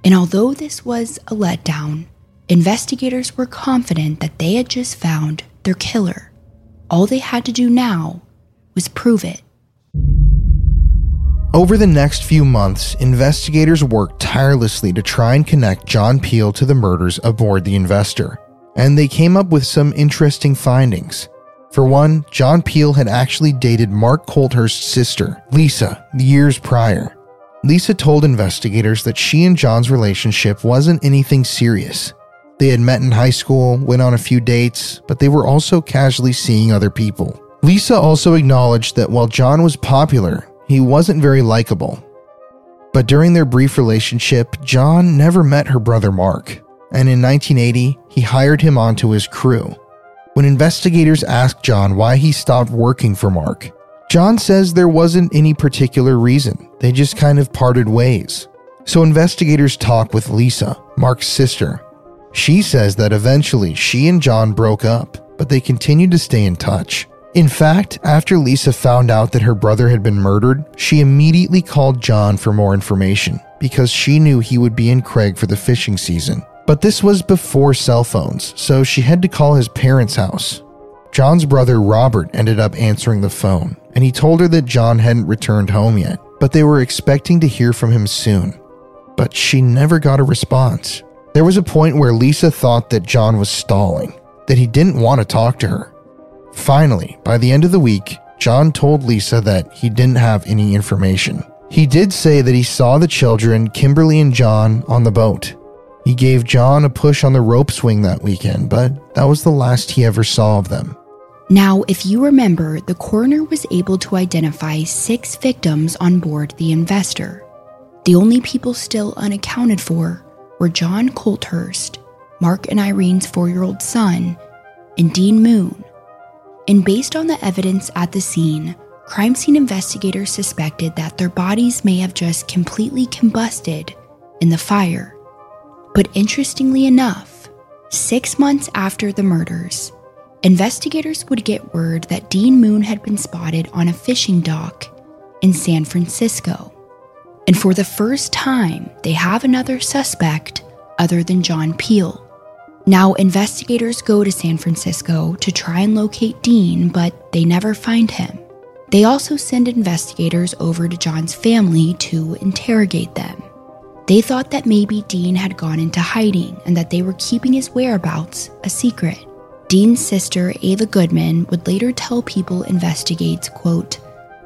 Speaker 2: And although this was a letdown, investigators were confident that they had just found their killer. All they had to do now was prove it.
Speaker 1: Over the next few months, investigators worked tirelessly to try and connect John Peel to the murders aboard the Investor, and they came up with some interesting findings. For one, John Peel had actually dated Mark Coulthurst's sister, Lisa, years prior. Lisa told investigators that she and John's relationship wasn't anything serious. They had met in high school, went on a few dates, but they were also casually seeing other people. Lisa also acknowledged that while John was popular, he wasn't very likable. But during their brief relationship, John never met her brother Mark, and in 1980, he hired him onto his crew. When investigators asked John why he stopped working for Mark, John says there wasn't any particular reason, they just kind of parted ways. So investigators talk with Lisa, Mark's sister. She says that eventually she and John broke up, but they continued to stay in touch. In fact, after Lisa found out that her brother had been murdered, she immediately called John for more information because she knew he would be in Craig for the fishing season. But this was before cell phones, so she had to call his parents' house. John's brother Robert ended up answering the phone, and he told her that John hadn't returned home yet, but they were expecting to hear from him soon. But she never got a response. There was a point where Lisa thought that John was stalling, that he didn't want to talk to her. Finally, by the end of the week, John told Lisa that he didn't have any information. He did say that he saw the children, Kimberly and John, on the boat, he gave John a push on the rope swing that weekend, but that was the last he ever saw of them.
Speaker 2: Now, if you remember, the coroner was able to identify six victims on board the investor. The only people still unaccounted for were John Coulthurst, Mark and Irene's four year old son, and Dean Moon. And based on the evidence at the scene, crime scene investigators suspected that their bodies may have just completely combusted in the fire. But interestingly enough, six months after the murders, investigators would get word that Dean Moon had been spotted on a fishing dock in San Francisco. And for the first time, they have another suspect other than John Peel. Now, investigators go to San Francisco to try and locate Dean, but they never find him. They also send investigators over to John's family to interrogate them. They thought that maybe Dean had gone into hiding and that they were keeping his whereabouts a secret. Dean's sister, Ava Goodman, would later tell People Investigates, quote,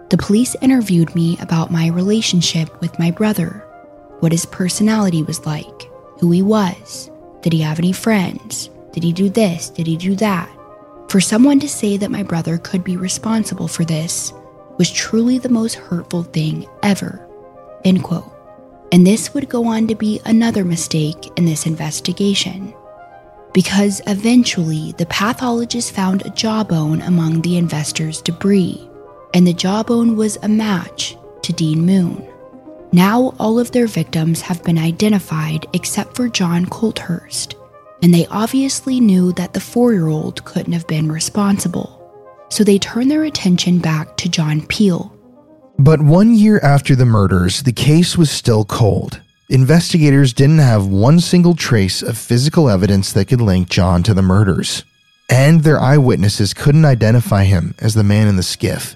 Speaker 2: The police interviewed me about my relationship with my brother, what his personality was like, who he was, did he have any friends, did he do this, did he do that. For someone to say that my brother could be responsible for this was truly the most hurtful thing ever. End quote and this would go on to be another mistake in this investigation. Because eventually, the pathologist found a jawbone among the investor's debris, and the jawbone was a match to Dean Moon. Now, all of their victims have been identified except for John Coulthurst, and they obviously knew that the four year old couldn't have been responsible. So they turned their attention back to John Peel,
Speaker 1: but one year after the murders, the case was still cold. Investigators didn't have one single trace of physical evidence that could link John to the murders. And their eyewitnesses couldn't identify him as the man in the skiff.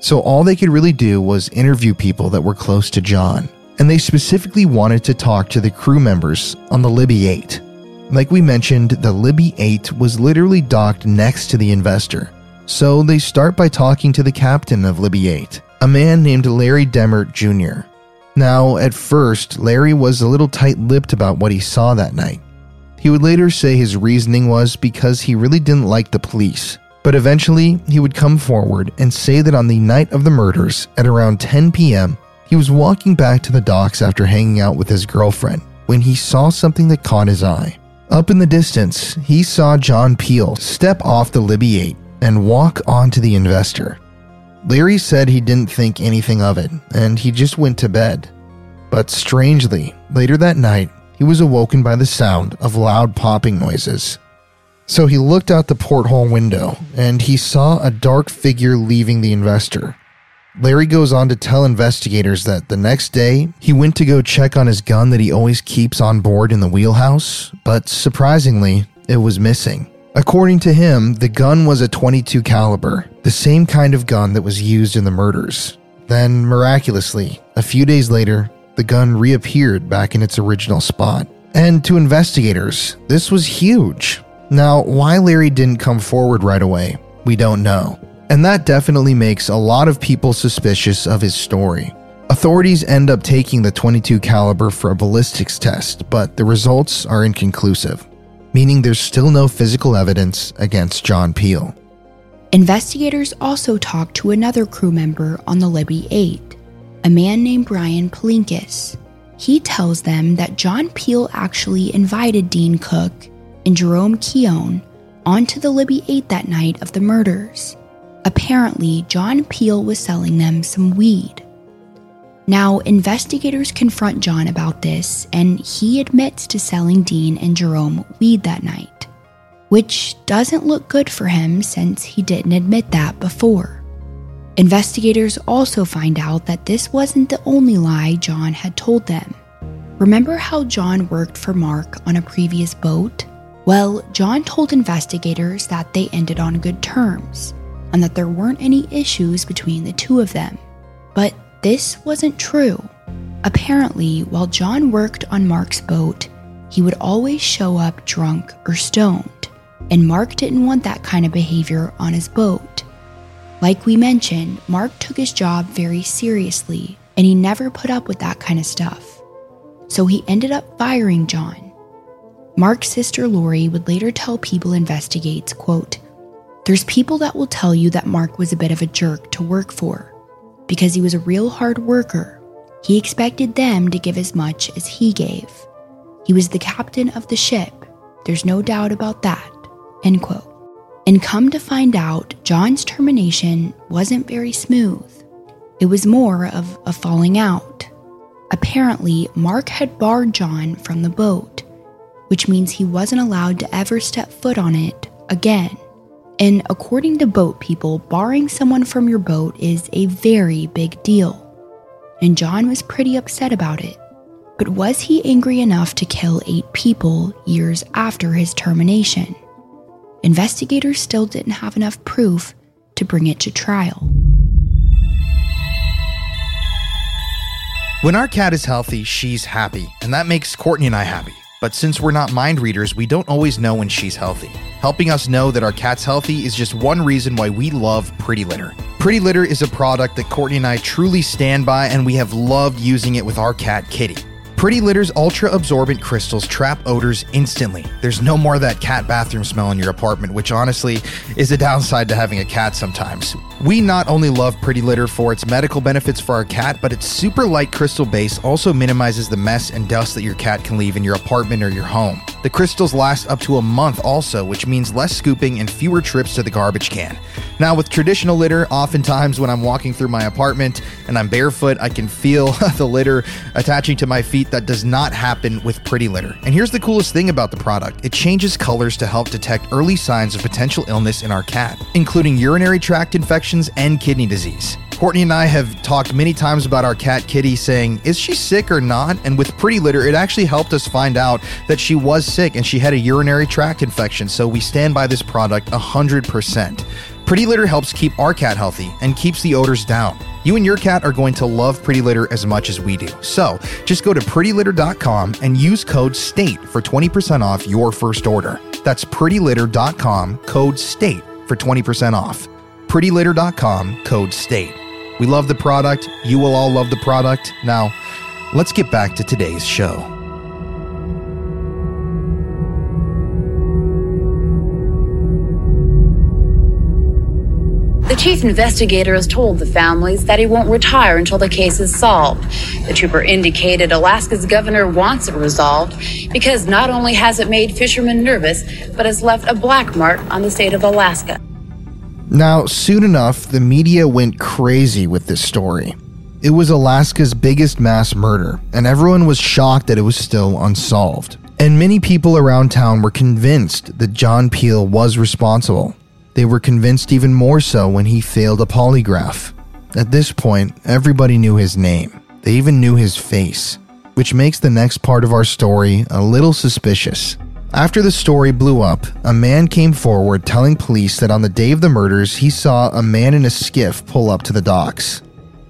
Speaker 1: So all they could really do was interview people that were close to John. And they specifically wanted to talk to the crew members on the Libby 8. Like we mentioned, the Libby 8 was literally docked next to the investor. So they start by talking to the captain of Libby 8 a man named Larry Demert Jr. Now, at first, Larry was a little tight lipped about what he saw that night. He would later say his reasoning was because he really didn't like the police. But eventually, he would come forward and say that on the night of the murders, at around 10 p.m., he was walking back to the docks after hanging out with his girlfriend when he saw something that caught his eye. Up in the distance, he saw John Peel step off the Libby 8 and walk onto the investor. Larry said he didn't think anything of it and he just went to bed. But strangely, later that night, he was awoken by the sound of loud popping noises. So he looked out the porthole window and he saw a dark figure leaving the investor. Larry goes on to tell investigators that the next day he went to go check on his gun that he always keeps on board in the wheelhouse, but surprisingly, it was missing. According to him, the gun was a 22 caliber, the same kind of gun that was used in the murders. Then miraculously, a few days later, the gun reappeared back in its original spot. And to investigators, this was huge. Now, why Larry didn't come forward right away, we don't know. And that definitely makes a lot of people suspicious of his story. Authorities end up taking the 22 caliber for a ballistics test, but the results are inconclusive, meaning there's still no physical evidence against John Peel.
Speaker 2: Investigators also talked to another crew member on the Libby 8, a man named Brian Palinkis. He tells them that John Peel actually invited Dean Cook and Jerome Keown onto the Libby 8 that night of the murders. Apparently, John Peel was selling them some weed. Now, investigators confront John about this, and he admits to selling Dean and Jerome weed that night, which doesn't look good for him since he didn't admit that before. Investigators also find out that this wasn't the only lie John had told them. Remember how John worked for Mark on a previous boat? Well, John told investigators that they ended on good terms and that there weren't any issues between the two of them. But this wasn't true. Apparently, while John worked on Mark's boat, he would always show up drunk or stoned, and Mark didn't want that kind of behavior on his boat. Like we mentioned, Mark took his job very seriously, and he never put up with that kind of stuff. So he ended up firing John Mark's sister Lori would later tell People Investigates, quote, There's people that will tell you that Mark was a bit of a jerk to work for because he was a real hard worker. He expected them to give as much as he gave. He was the captain of the ship. There's no doubt about that. End quote. And come to find out, John's termination wasn't very smooth. It was more of a falling out. Apparently, Mark had barred John from the boat which means he wasn't allowed to ever step foot on it again. And according to boat people, barring someone from your boat is a very big deal. And John was pretty upset about it. But was he angry enough to kill eight people years after his termination? Investigators still didn't have enough proof to bring it to trial.
Speaker 1: When our cat is healthy, she's happy, and that makes Courtney and I happy. But since we're not mind readers, we don't always know when she's healthy. Helping us know that our cat's healthy is just one reason why we love Pretty Litter. Pretty Litter is a product that Courtney and I truly stand by, and we have loved using it with our cat, Kitty. Pretty Litter's ultra absorbent crystals trap odors instantly. There's no more of that cat bathroom smell in your apartment, which honestly is a downside to having a cat sometimes. We not only love Pretty Litter for its medical benefits for our cat, but its super light crystal base also minimizes the mess and dust that your cat can leave in your apartment or your home. The crystals last up to a month also, which means less scooping and fewer trips to the garbage can. Now, with traditional litter, oftentimes when I'm walking through my apartment and I'm barefoot, I can feel the litter attaching to my feet. That does not happen with Pretty Litter. And here's the coolest thing about the product it changes colors to help detect early signs of potential illness in our cat, including urinary tract infections and kidney disease. Courtney and I have talked many times about our cat Kitty saying, Is she sick or not? And with Pretty Litter, it actually helped us find out that she was sick and she had a urinary tract infection. So we stand by this product 100%. Pretty Litter helps keep our cat healthy and keeps the odors down. You and your cat are going to love Pretty Litter as much as we do. So just go to prettylitter.com and use code STATE for 20% off your first order. That's prettylitter.com, code STATE for 20% off. prettylitter.com, code STATE. We love the product. You will all love the product. Now, let's get back to today's show.
Speaker 6: Chief investigator has told the families that he won't retire until the case is solved. The trooper indicated Alaska's governor wants it resolved because not only has it made fishermen nervous, but has left a black mark on the state of Alaska.
Speaker 1: Now, soon enough, the media went crazy with this story. It was Alaska's biggest mass murder, and everyone was shocked that it was still unsolved. And many people around town were convinced that John Peel was responsible. They were convinced even more so when he failed a polygraph. At this point, everybody knew his name. They even knew his face, which makes the next part of our story a little suspicious. After the story blew up, a man came forward telling police that on the day of the murders, he saw a man in a skiff pull up to the docks.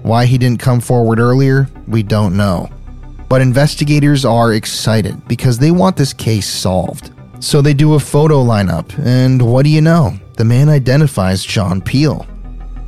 Speaker 1: Why he didn't come forward earlier, we don't know. But investigators are excited because they want this case solved. So they do a photo lineup, and what do you know? The man identifies John Peel.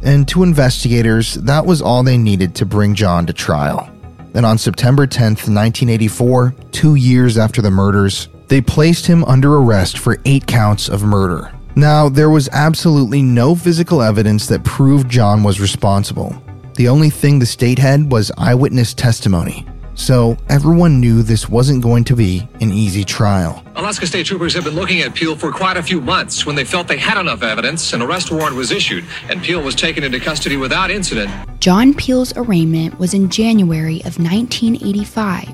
Speaker 1: And to investigators, that was all they needed to bring John to trial. And on September 10th, 1984, two years after the murders, they placed him under arrest for eight counts of murder. Now, there was absolutely no physical evidence that proved John was responsible. The only thing the state had was eyewitness testimony. So everyone knew this wasn't going to be an easy trial.
Speaker 7: Alaska State Troopers have been looking at Peel for quite a few months. When they felt they had enough evidence, an arrest warrant was issued, and Peel was taken into custody without incident.
Speaker 2: John Peel's arraignment was in January of 1985.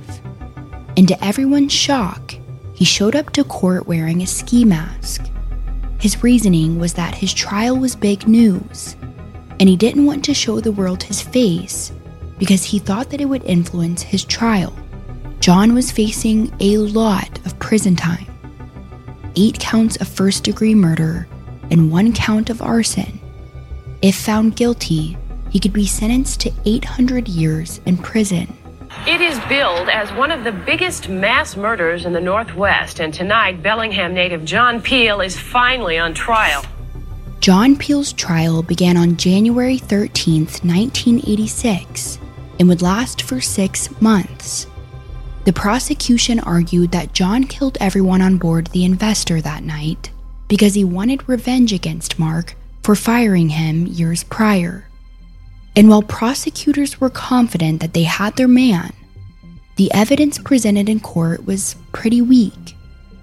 Speaker 2: And to everyone's shock, he showed up to court wearing a ski mask. His reasoning was that his trial was big news, and he didn't want to show the world his face because he thought that it would influence his trial. John was facing a lot of prison time eight counts of first degree murder and one count of arson. If found guilty, he could be sentenced to 800 years in prison.
Speaker 8: It is billed as one of the biggest mass murders in the Northwest, and tonight, Bellingham native John Peel is finally on trial.
Speaker 2: John Peel's trial began on January 13, 1986, and would last for six months. The prosecution argued that John killed everyone on board the Investor that night because he wanted revenge against Mark for firing him years prior. And while prosecutors were confident that they had their man, the evidence presented in court was pretty weak.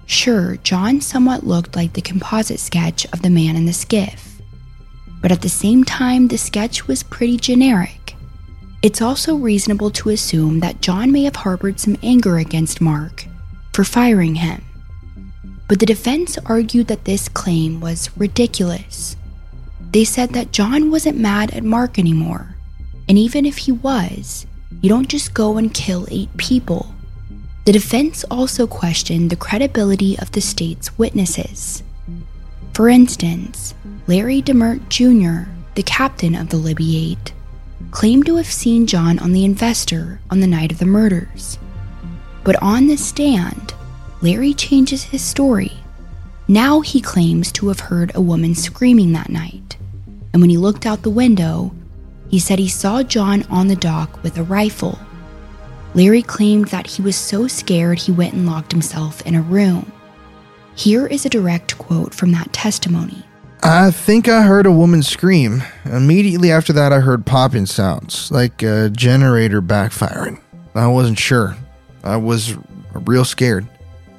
Speaker 2: Sure, John somewhat looked like the composite sketch of the man in the skiff, but at the same time, the sketch was pretty generic. It's also reasonable to assume that John may have harbored some anger against Mark for firing him. But the defense argued that this claim was ridiculous. They said that John wasn't mad at Mark anymore, and even if he was, you don't just go and kill eight people. The defense also questioned the credibility of the state's witnesses. For instance, Larry DeMert Jr., the captain of the Libby 8, claimed to have seen John on the Investor on the night of the murders. But on the stand, Larry changes his story. Now he claims to have heard a woman screaming that night, and when he looked out the window, he said he saw John on the dock with a rifle. Larry claimed that he was so scared he went and locked himself in a room. Here is a direct quote from that testimony.
Speaker 1: I think I heard a woman scream. Immediately after that, I heard popping sounds, like a generator backfiring. I wasn't sure. I was real scared.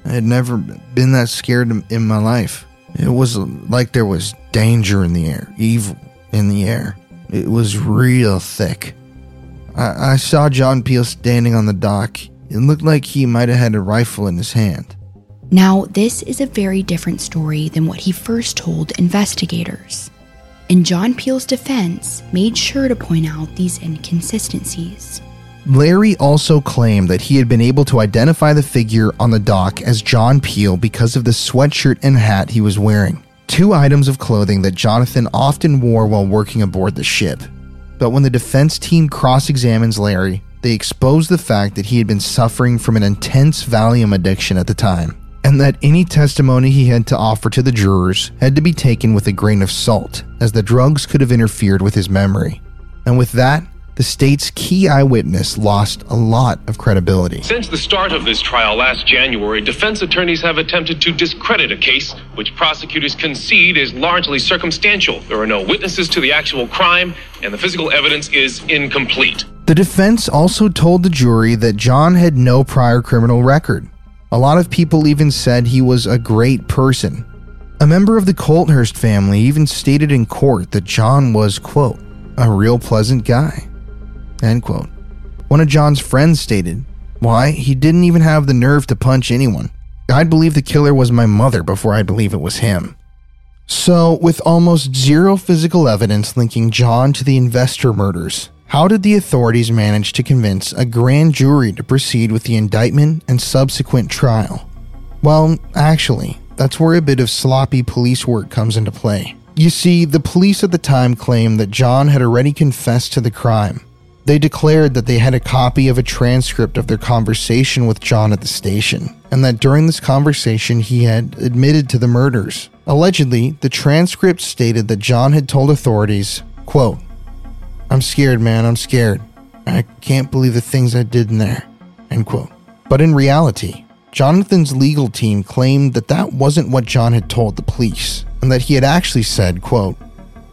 Speaker 1: I had never been that scared in my life. It was like there was danger in the air, evil in the air. It was real thick. I, I saw John Peel standing on the dock. It looked like he might have had a rifle in his hand.
Speaker 2: Now, this is a very different story than what he first told investigators. And John Peel's defense made sure to point out these inconsistencies.
Speaker 1: Larry also claimed that he had been able to identify the figure on the dock as John Peel because of the sweatshirt and hat he was wearing, two items of clothing that Jonathan often wore while working aboard the ship. But when the defense team cross examines Larry, they expose the fact that he had been suffering from an intense Valium addiction at the time and that any testimony he had to offer to the jurors had to be taken with a grain of salt, as the drugs could have interfered with his memory. And with that, the state's key eyewitness lost a lot of credibility.
Speaker 9: Since the start of this trial last January, defense attorneys have attempted to discredit a case which prosecutors concede is largely circumstantial. There are no witnesses to the actual crime, and the physical evidence is incomplete.
Speaker 1: The defense also told the jury that John had no prior criminal record. A lot of people even said he was a great person. A member of the Coulthurst family even stated in court that John was, quote, a real pleasant guy. End quote. One of John's friends stated, Why, he didn't even have the nerve to punch anyone. I'd believe the killer was my mother before I'd believe it was him. So, with almost zero physical evidence linking John to the investor murders, how did the authorities manage to convince a grand jury to proceed with the indictment and subsequent trial? Well, actually, that's where a bit of sloppy police work comes into play. You see, the police at the time claimed that John had already confessed to the crime, they declared that they had a copy of a transcript of their conversation with John at the station, and that during this conversation he had admitted to the murders. Allegedly, the transcript stated that John had told authorities, quote, I'm scared, man, I'm scared. I can't believe the things I did in there, end quote. But in reality, Jonathan's legal team claimed that that wasn't what John had told the police, and that he had actually said, quote,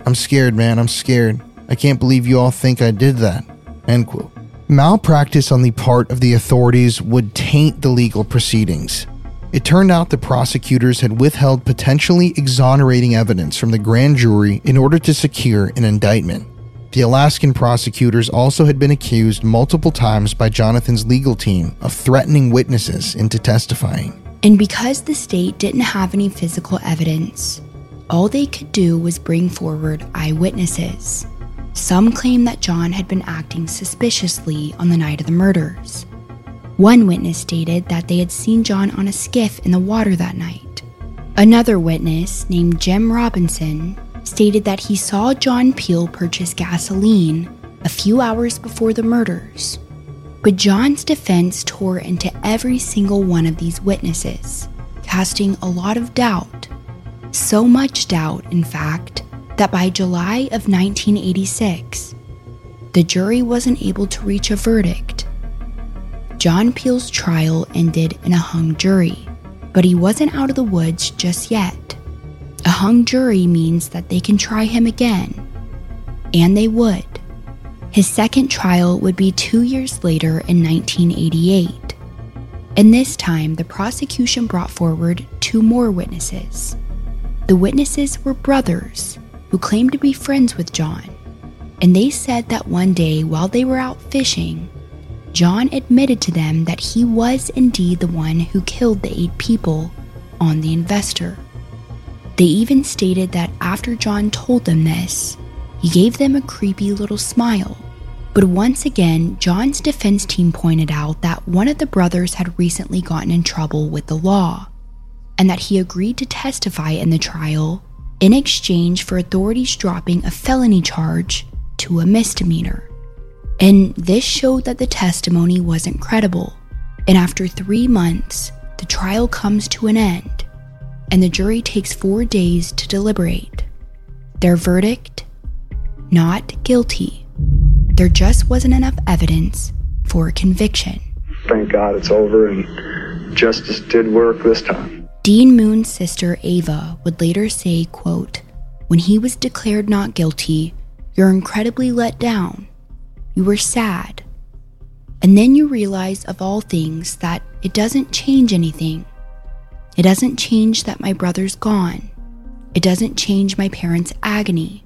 Speaker 1: I'm scared, man, I'm scared. I can't believe you all think I did that. End quote. Malpractice on the part of the authorities would taint the legal proceedings. It turned out the prosecutors had withheld potentially exonerating evidence from the grand jury in order to secure an indictment. The Alaskan prosecutors also had been accused multiple times by Jonathan's legal team of threatening witnesses into testifying.
Speaker 2: And because the state didn't have any physical evidence, all they could do was bring forward eyewitnesses. Some claim that John had been acting suspiciously on the night of the murders. One witness stated that they had seen John on a skiff in the water that night. Another witness, named Jim Robinson, stated that he saw John Peel purchase gasoline a few hours before the murders. But John's defense tore into every single one of these witnesses, casting a lot of doubt. So much doubt, in fact, that by July of 1986, the jury wasn't able to reach a verdict. John Peel's trial ended in a hung jury, but he wasn't out of the woods just yet. A hung jury means that they can try him again, and they would. His second trial would be two years later in 1988. And this time, the prosecution brought forward two more witnesses. The witnesses were brothers who claimed to be friends with John. And they said that one day while they were out fishing, John admitted to them that he was indeed the one who killed the eight people on the investor. They even stated that after John told them this, he gave them a creepy little smile. But once again, John's defense team pointed out that one of the brothers had recently gotten in trouble with the law, and that he agreed to testify in the trial in exchange for authorities dropping a felony charge to a misdemeanor. And this showed that the testimony wasn't credible. And after three months, the trial comes to an end, and the jury takes four days to deliberate. Their verdict? Not guilty. There just wasn't enough evidence for a conviction.
Speaker 10: Thank God it's over and justice did work this time.
Speaker 2: Dean Moon's sister Ava would later say, quote, When he was declared not guilty, you're incredibly let down. You were sad. And then you realize, of all things, that it doesn't change anything. It doesn't change that my brother's gone. It doesn't change my parents' agony.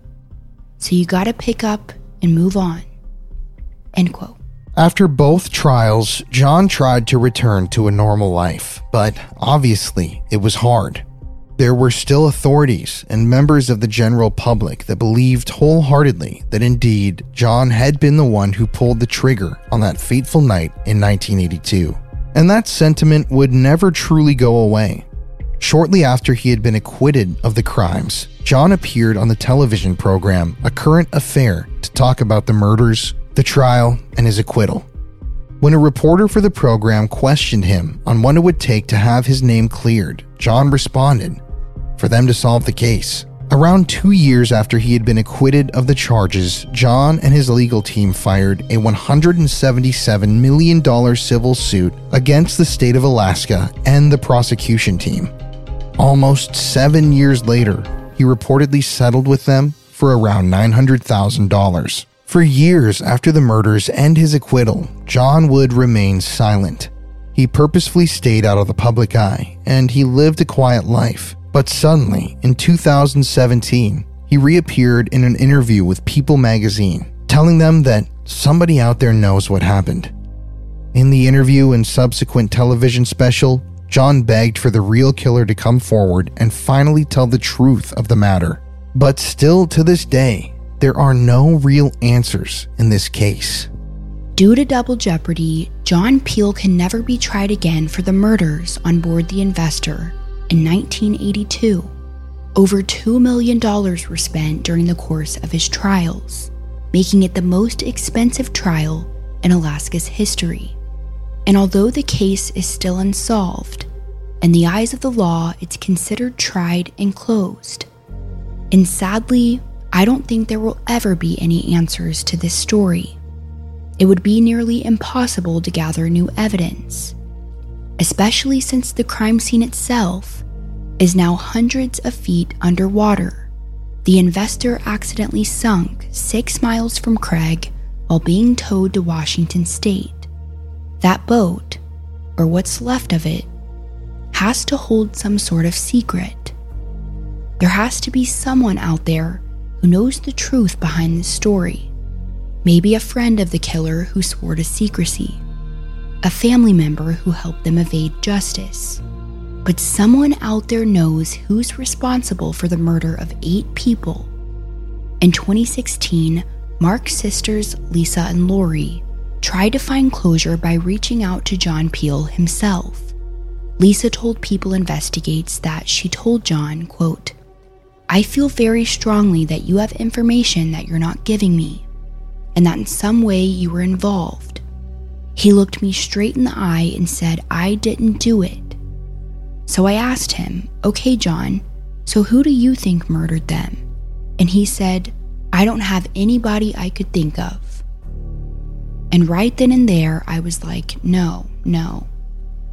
Speaker 2: So you gotta pick up and move on. End quote.
Speaker 1: After both trials, John tried to return to a normal life, but obviously it was hard. There were still authorities and members of the general public that believed wholeheartedly that indeed John had been the one who pulled the trigger on that fateful night in 1982. And that sentiment would never truly go away. Shortly after he had been acquitted of the crimes, John appeared on the television program A Current Affair to talk about the murders, the trial, and his acquittal. When a reporter for the program questioned him on what it would take to have his name cleared, John responded, For them to solve the case, Around two years after he had been acquitted of the charges, John and his legal team fired a $177 million civil suit against the state of Alaska and the prosecution team. Almost seven years later, he reportedly settled with them for around $900,000. For years after the murders and his acquittal, John Wood remained silent. He purposefully stayed out of the public eye, and he lived a quiet life. But suddenly, in 2017, he reappeared in an interview with People magazine, telling them that somebody out there knows what happened. In the interview and subsequent television special, John begged for the real killer to come forward and finally tell the truth of the matter. But still to this day, there are no real answers in this case.
Speaker 2: Due to double jeopardy, John Peel can never be tried again for the murders on board the Investor in 1982. Over $2 million were spent during the course of his trials, making it the most expensive trial in Alaska's history. And although the case is still unsolved, in the eyes of the law, it's considered tried and closed. And sadly, I don't think there will ever be any answers to this story. It would be nearly impossible to gather new evidence, especially since the crime scene itself is now hundreds of feet underwater. The investor accidentally sunk six miles from Craig while being towed to Washington state. That boat, or what's left of it, has to hold some sort of secret. There has to be someone out there who knows the truth behind this story. Maybe a friend of the killer who swore to secrecy, a family member who helped them evade justice. But someone out there knows who's responsible for the murder of eight people. In 2016, Mark's sisters, Lisa and Lori, tried to find closure by reaching out to John Peel himself. Lisa told People Investigates that she told John, quote, I feel very strongly that you have information that you're not giving me, and that in some way you were involved. He looked me straight in the eye and said, I didn't do it. So I asked him, Okay, John, so who do you think murdered them? And he said, I don't have anybody I could think of. And right then and there, I was like, No, no.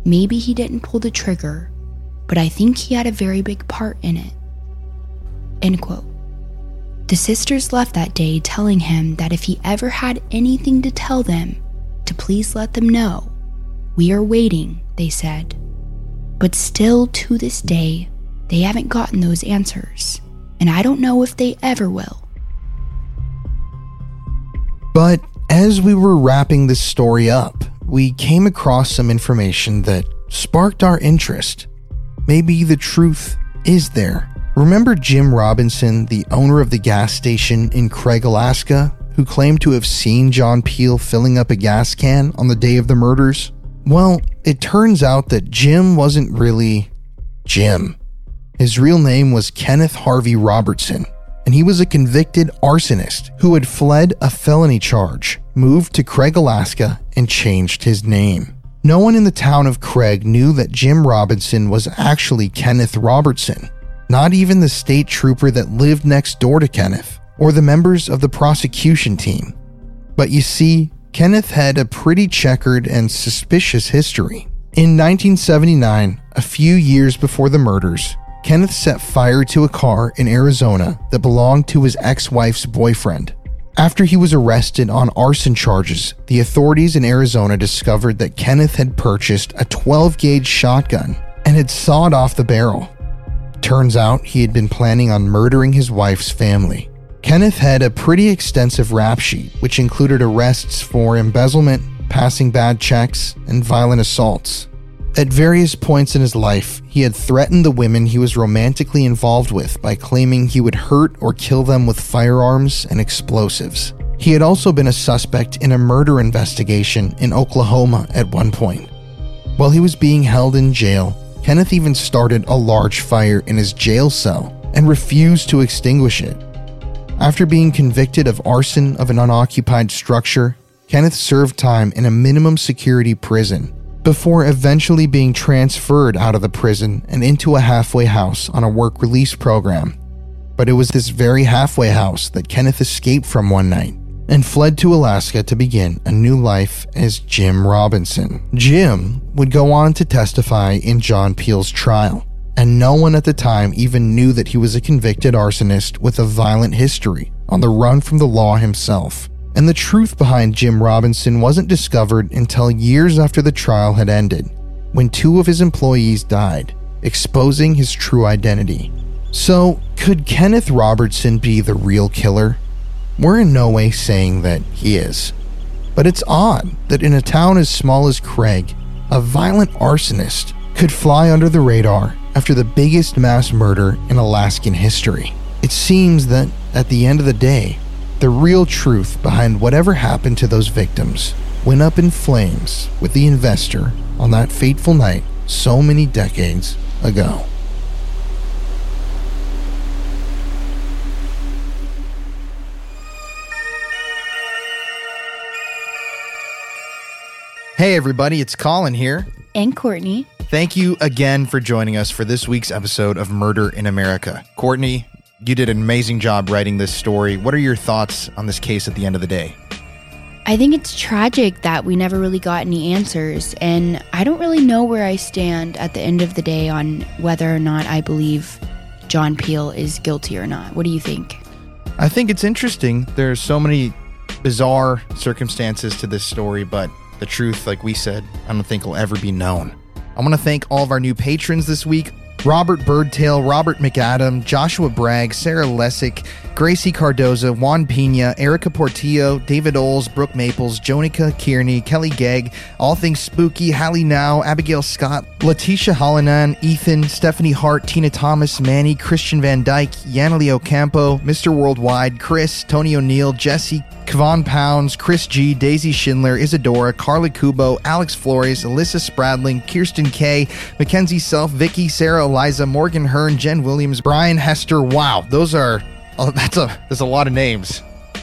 Speaker 2: Maybe he didn't pull the trigger, but I think he had a very big part in it. End quote. The sisters left that day telling him that if he ever had anything to tell them, to please let them know. We are waiting, they said. But still, to this day, they haven't gotten those answers, and I don't know if they ever will.
Speaker 1: But as we were wrapping this story up, we came across some information that sparked our interest. Maybe the truth is there. Remember Jim Robinson, the owner of the gas station in Craig, Alaska, who claimed to have seen John Peel filling up a gas can on the day of the murders? Well, it turns out that Jim wasn't really Jim. His real name was Kenneth Harvey Robertson, and he was a convicted arsonist who had fled a felony charge, moved to Craig, Alaska, and changed his name. No one in the town of Craig knew that Jim Robinson was actually Kenneth Robertson, not even the state trooper that lived next door to Kenneth, or the members of the prosecution team. But you see, Kenneth had a pretty checkered and suspicious history. In 1979, a few years before the murders, Kenneth set fire to a car in Arizona that belonged to his ex wife's boyfriend. After he was arrested on arson charges, the authorities in Arizona discovered that Kenneth had purchased a 12 gauge shotgun and had sawed off the barrel. Turns out he had been planning on murdering his wife's family. Kenneth had a pretty extensive rap sheet, which included arrests for embezzlement, passing bad checks, and violent assaults. At various points in his life, he had threatened the women he was romantically involved with by claiming he would hurt or kill them with firearms and explosives. He had also been a suspect in a murder investigation in Oklahoma at one point. While he was being held in jail, Kenneth even started a large fire in his jail cell and refused to extinguish it. After being convicted of arson of an unoccupied structure, Kenneth served time in a minimum security prison before eventually being transferred out of the prison and into a halfway house on a work release program. But it was this very halfway house that Kenneth escaped from one night and fled to Alaska to begin a new life as Jim Robinson. Jim would go on to testify in John Peel's trial, and no one at the time even knew that he was a convicted arsonist with a violent history, on the run from the law himself. And the truth behind Jim Robinson wasn't discovered until years after the trial had ended, when two of his employees died, exposing his true identity. So, could Kenneth Robertson be the real killer? We're in no way saying that he is. But it's odd that in a town as small as Craig, a violent arsonist could fly under the radar after the biggest mass murder in Alaskan history. It seems that, at the end of the day, the real truth behind whatever happened to those victims went up in flames with the investor on that fateful night so many decades ago. Hey, everybody, it's Colin here.
Speaker 2: And Courtney.
Speaker 1: Thank you again for joining us for this week's episode of Murder in America. Courtney, you did an amazing job writing this story. What are your thoughts on this case at the end of the day?
Speaker 2: I think it's tragic that we never really got any answers, and I don't really know where I stand at the end of the day on whether or not I believe John Peel is guilty or not. What do you think?
Speaker 1: I think it's interesting. There's so many bizarre circumstances to this story, but the truth, like we said, I don't think will ever be known. I want to thank all of our new patrons this week Robert Birdtail, Robert McAdam, Joshua Bragg, Sarah Lessick, Gracie Cardoza, Juan Pina, Erica Portillo, David Oles, Brooke Maples, Jonica Kearney, Kelly Gegg, All Things Spooky, Hallie Now, Abigail Scott, Letitia Hallinan, Ethan, Stephanie Hart, Tina Thomas, Manny, Christian Van Dyke, Yaneli Ocampo, Mr. Worldwide, Chris, Tony O'Neill, Jesse, Kevon Pounds, Chris G, Daisy Schindler, Isadora, Carly Kubo, Alex Flores, Alyssa Spradling, Kirsten K, Mackenzie Self, Vicky, Sarah Eliza, Morgan Hearn, Jen Williams, Brian Hester. Wow, those are oh, that's a there's a lot of names.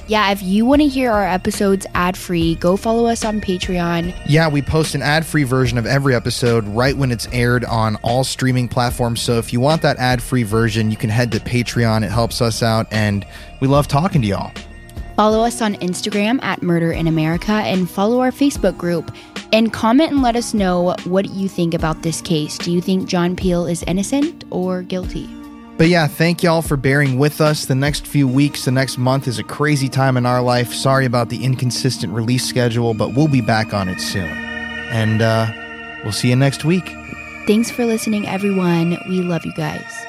Speaker 2: Yeah, if you want to hear our episodes ad free, go follow us on Patreon.
Speaker 1: Yeah, we post an ad free version of every episode right when it's aired on all streaming platforms. So if you want that ad free version, you can head to Patreon. It helps us out, and we love talking to y'all.
Speaker 2: Follow us on Instagram at Murder in America and follow our Facebook group. And comment and let us know what you think about this case. Do you think John Peel is innocent or guilty?
Speaker 1: But yeah, thank y'all for bearing with us. The next few weeks, the next month is a crazy time in our life. Sorry about the inconsistent release schedule, but we'll be back on it soon. And uh, we'll see you next week.
Speaker 2: Thanks for listening, everyone. We love you guys.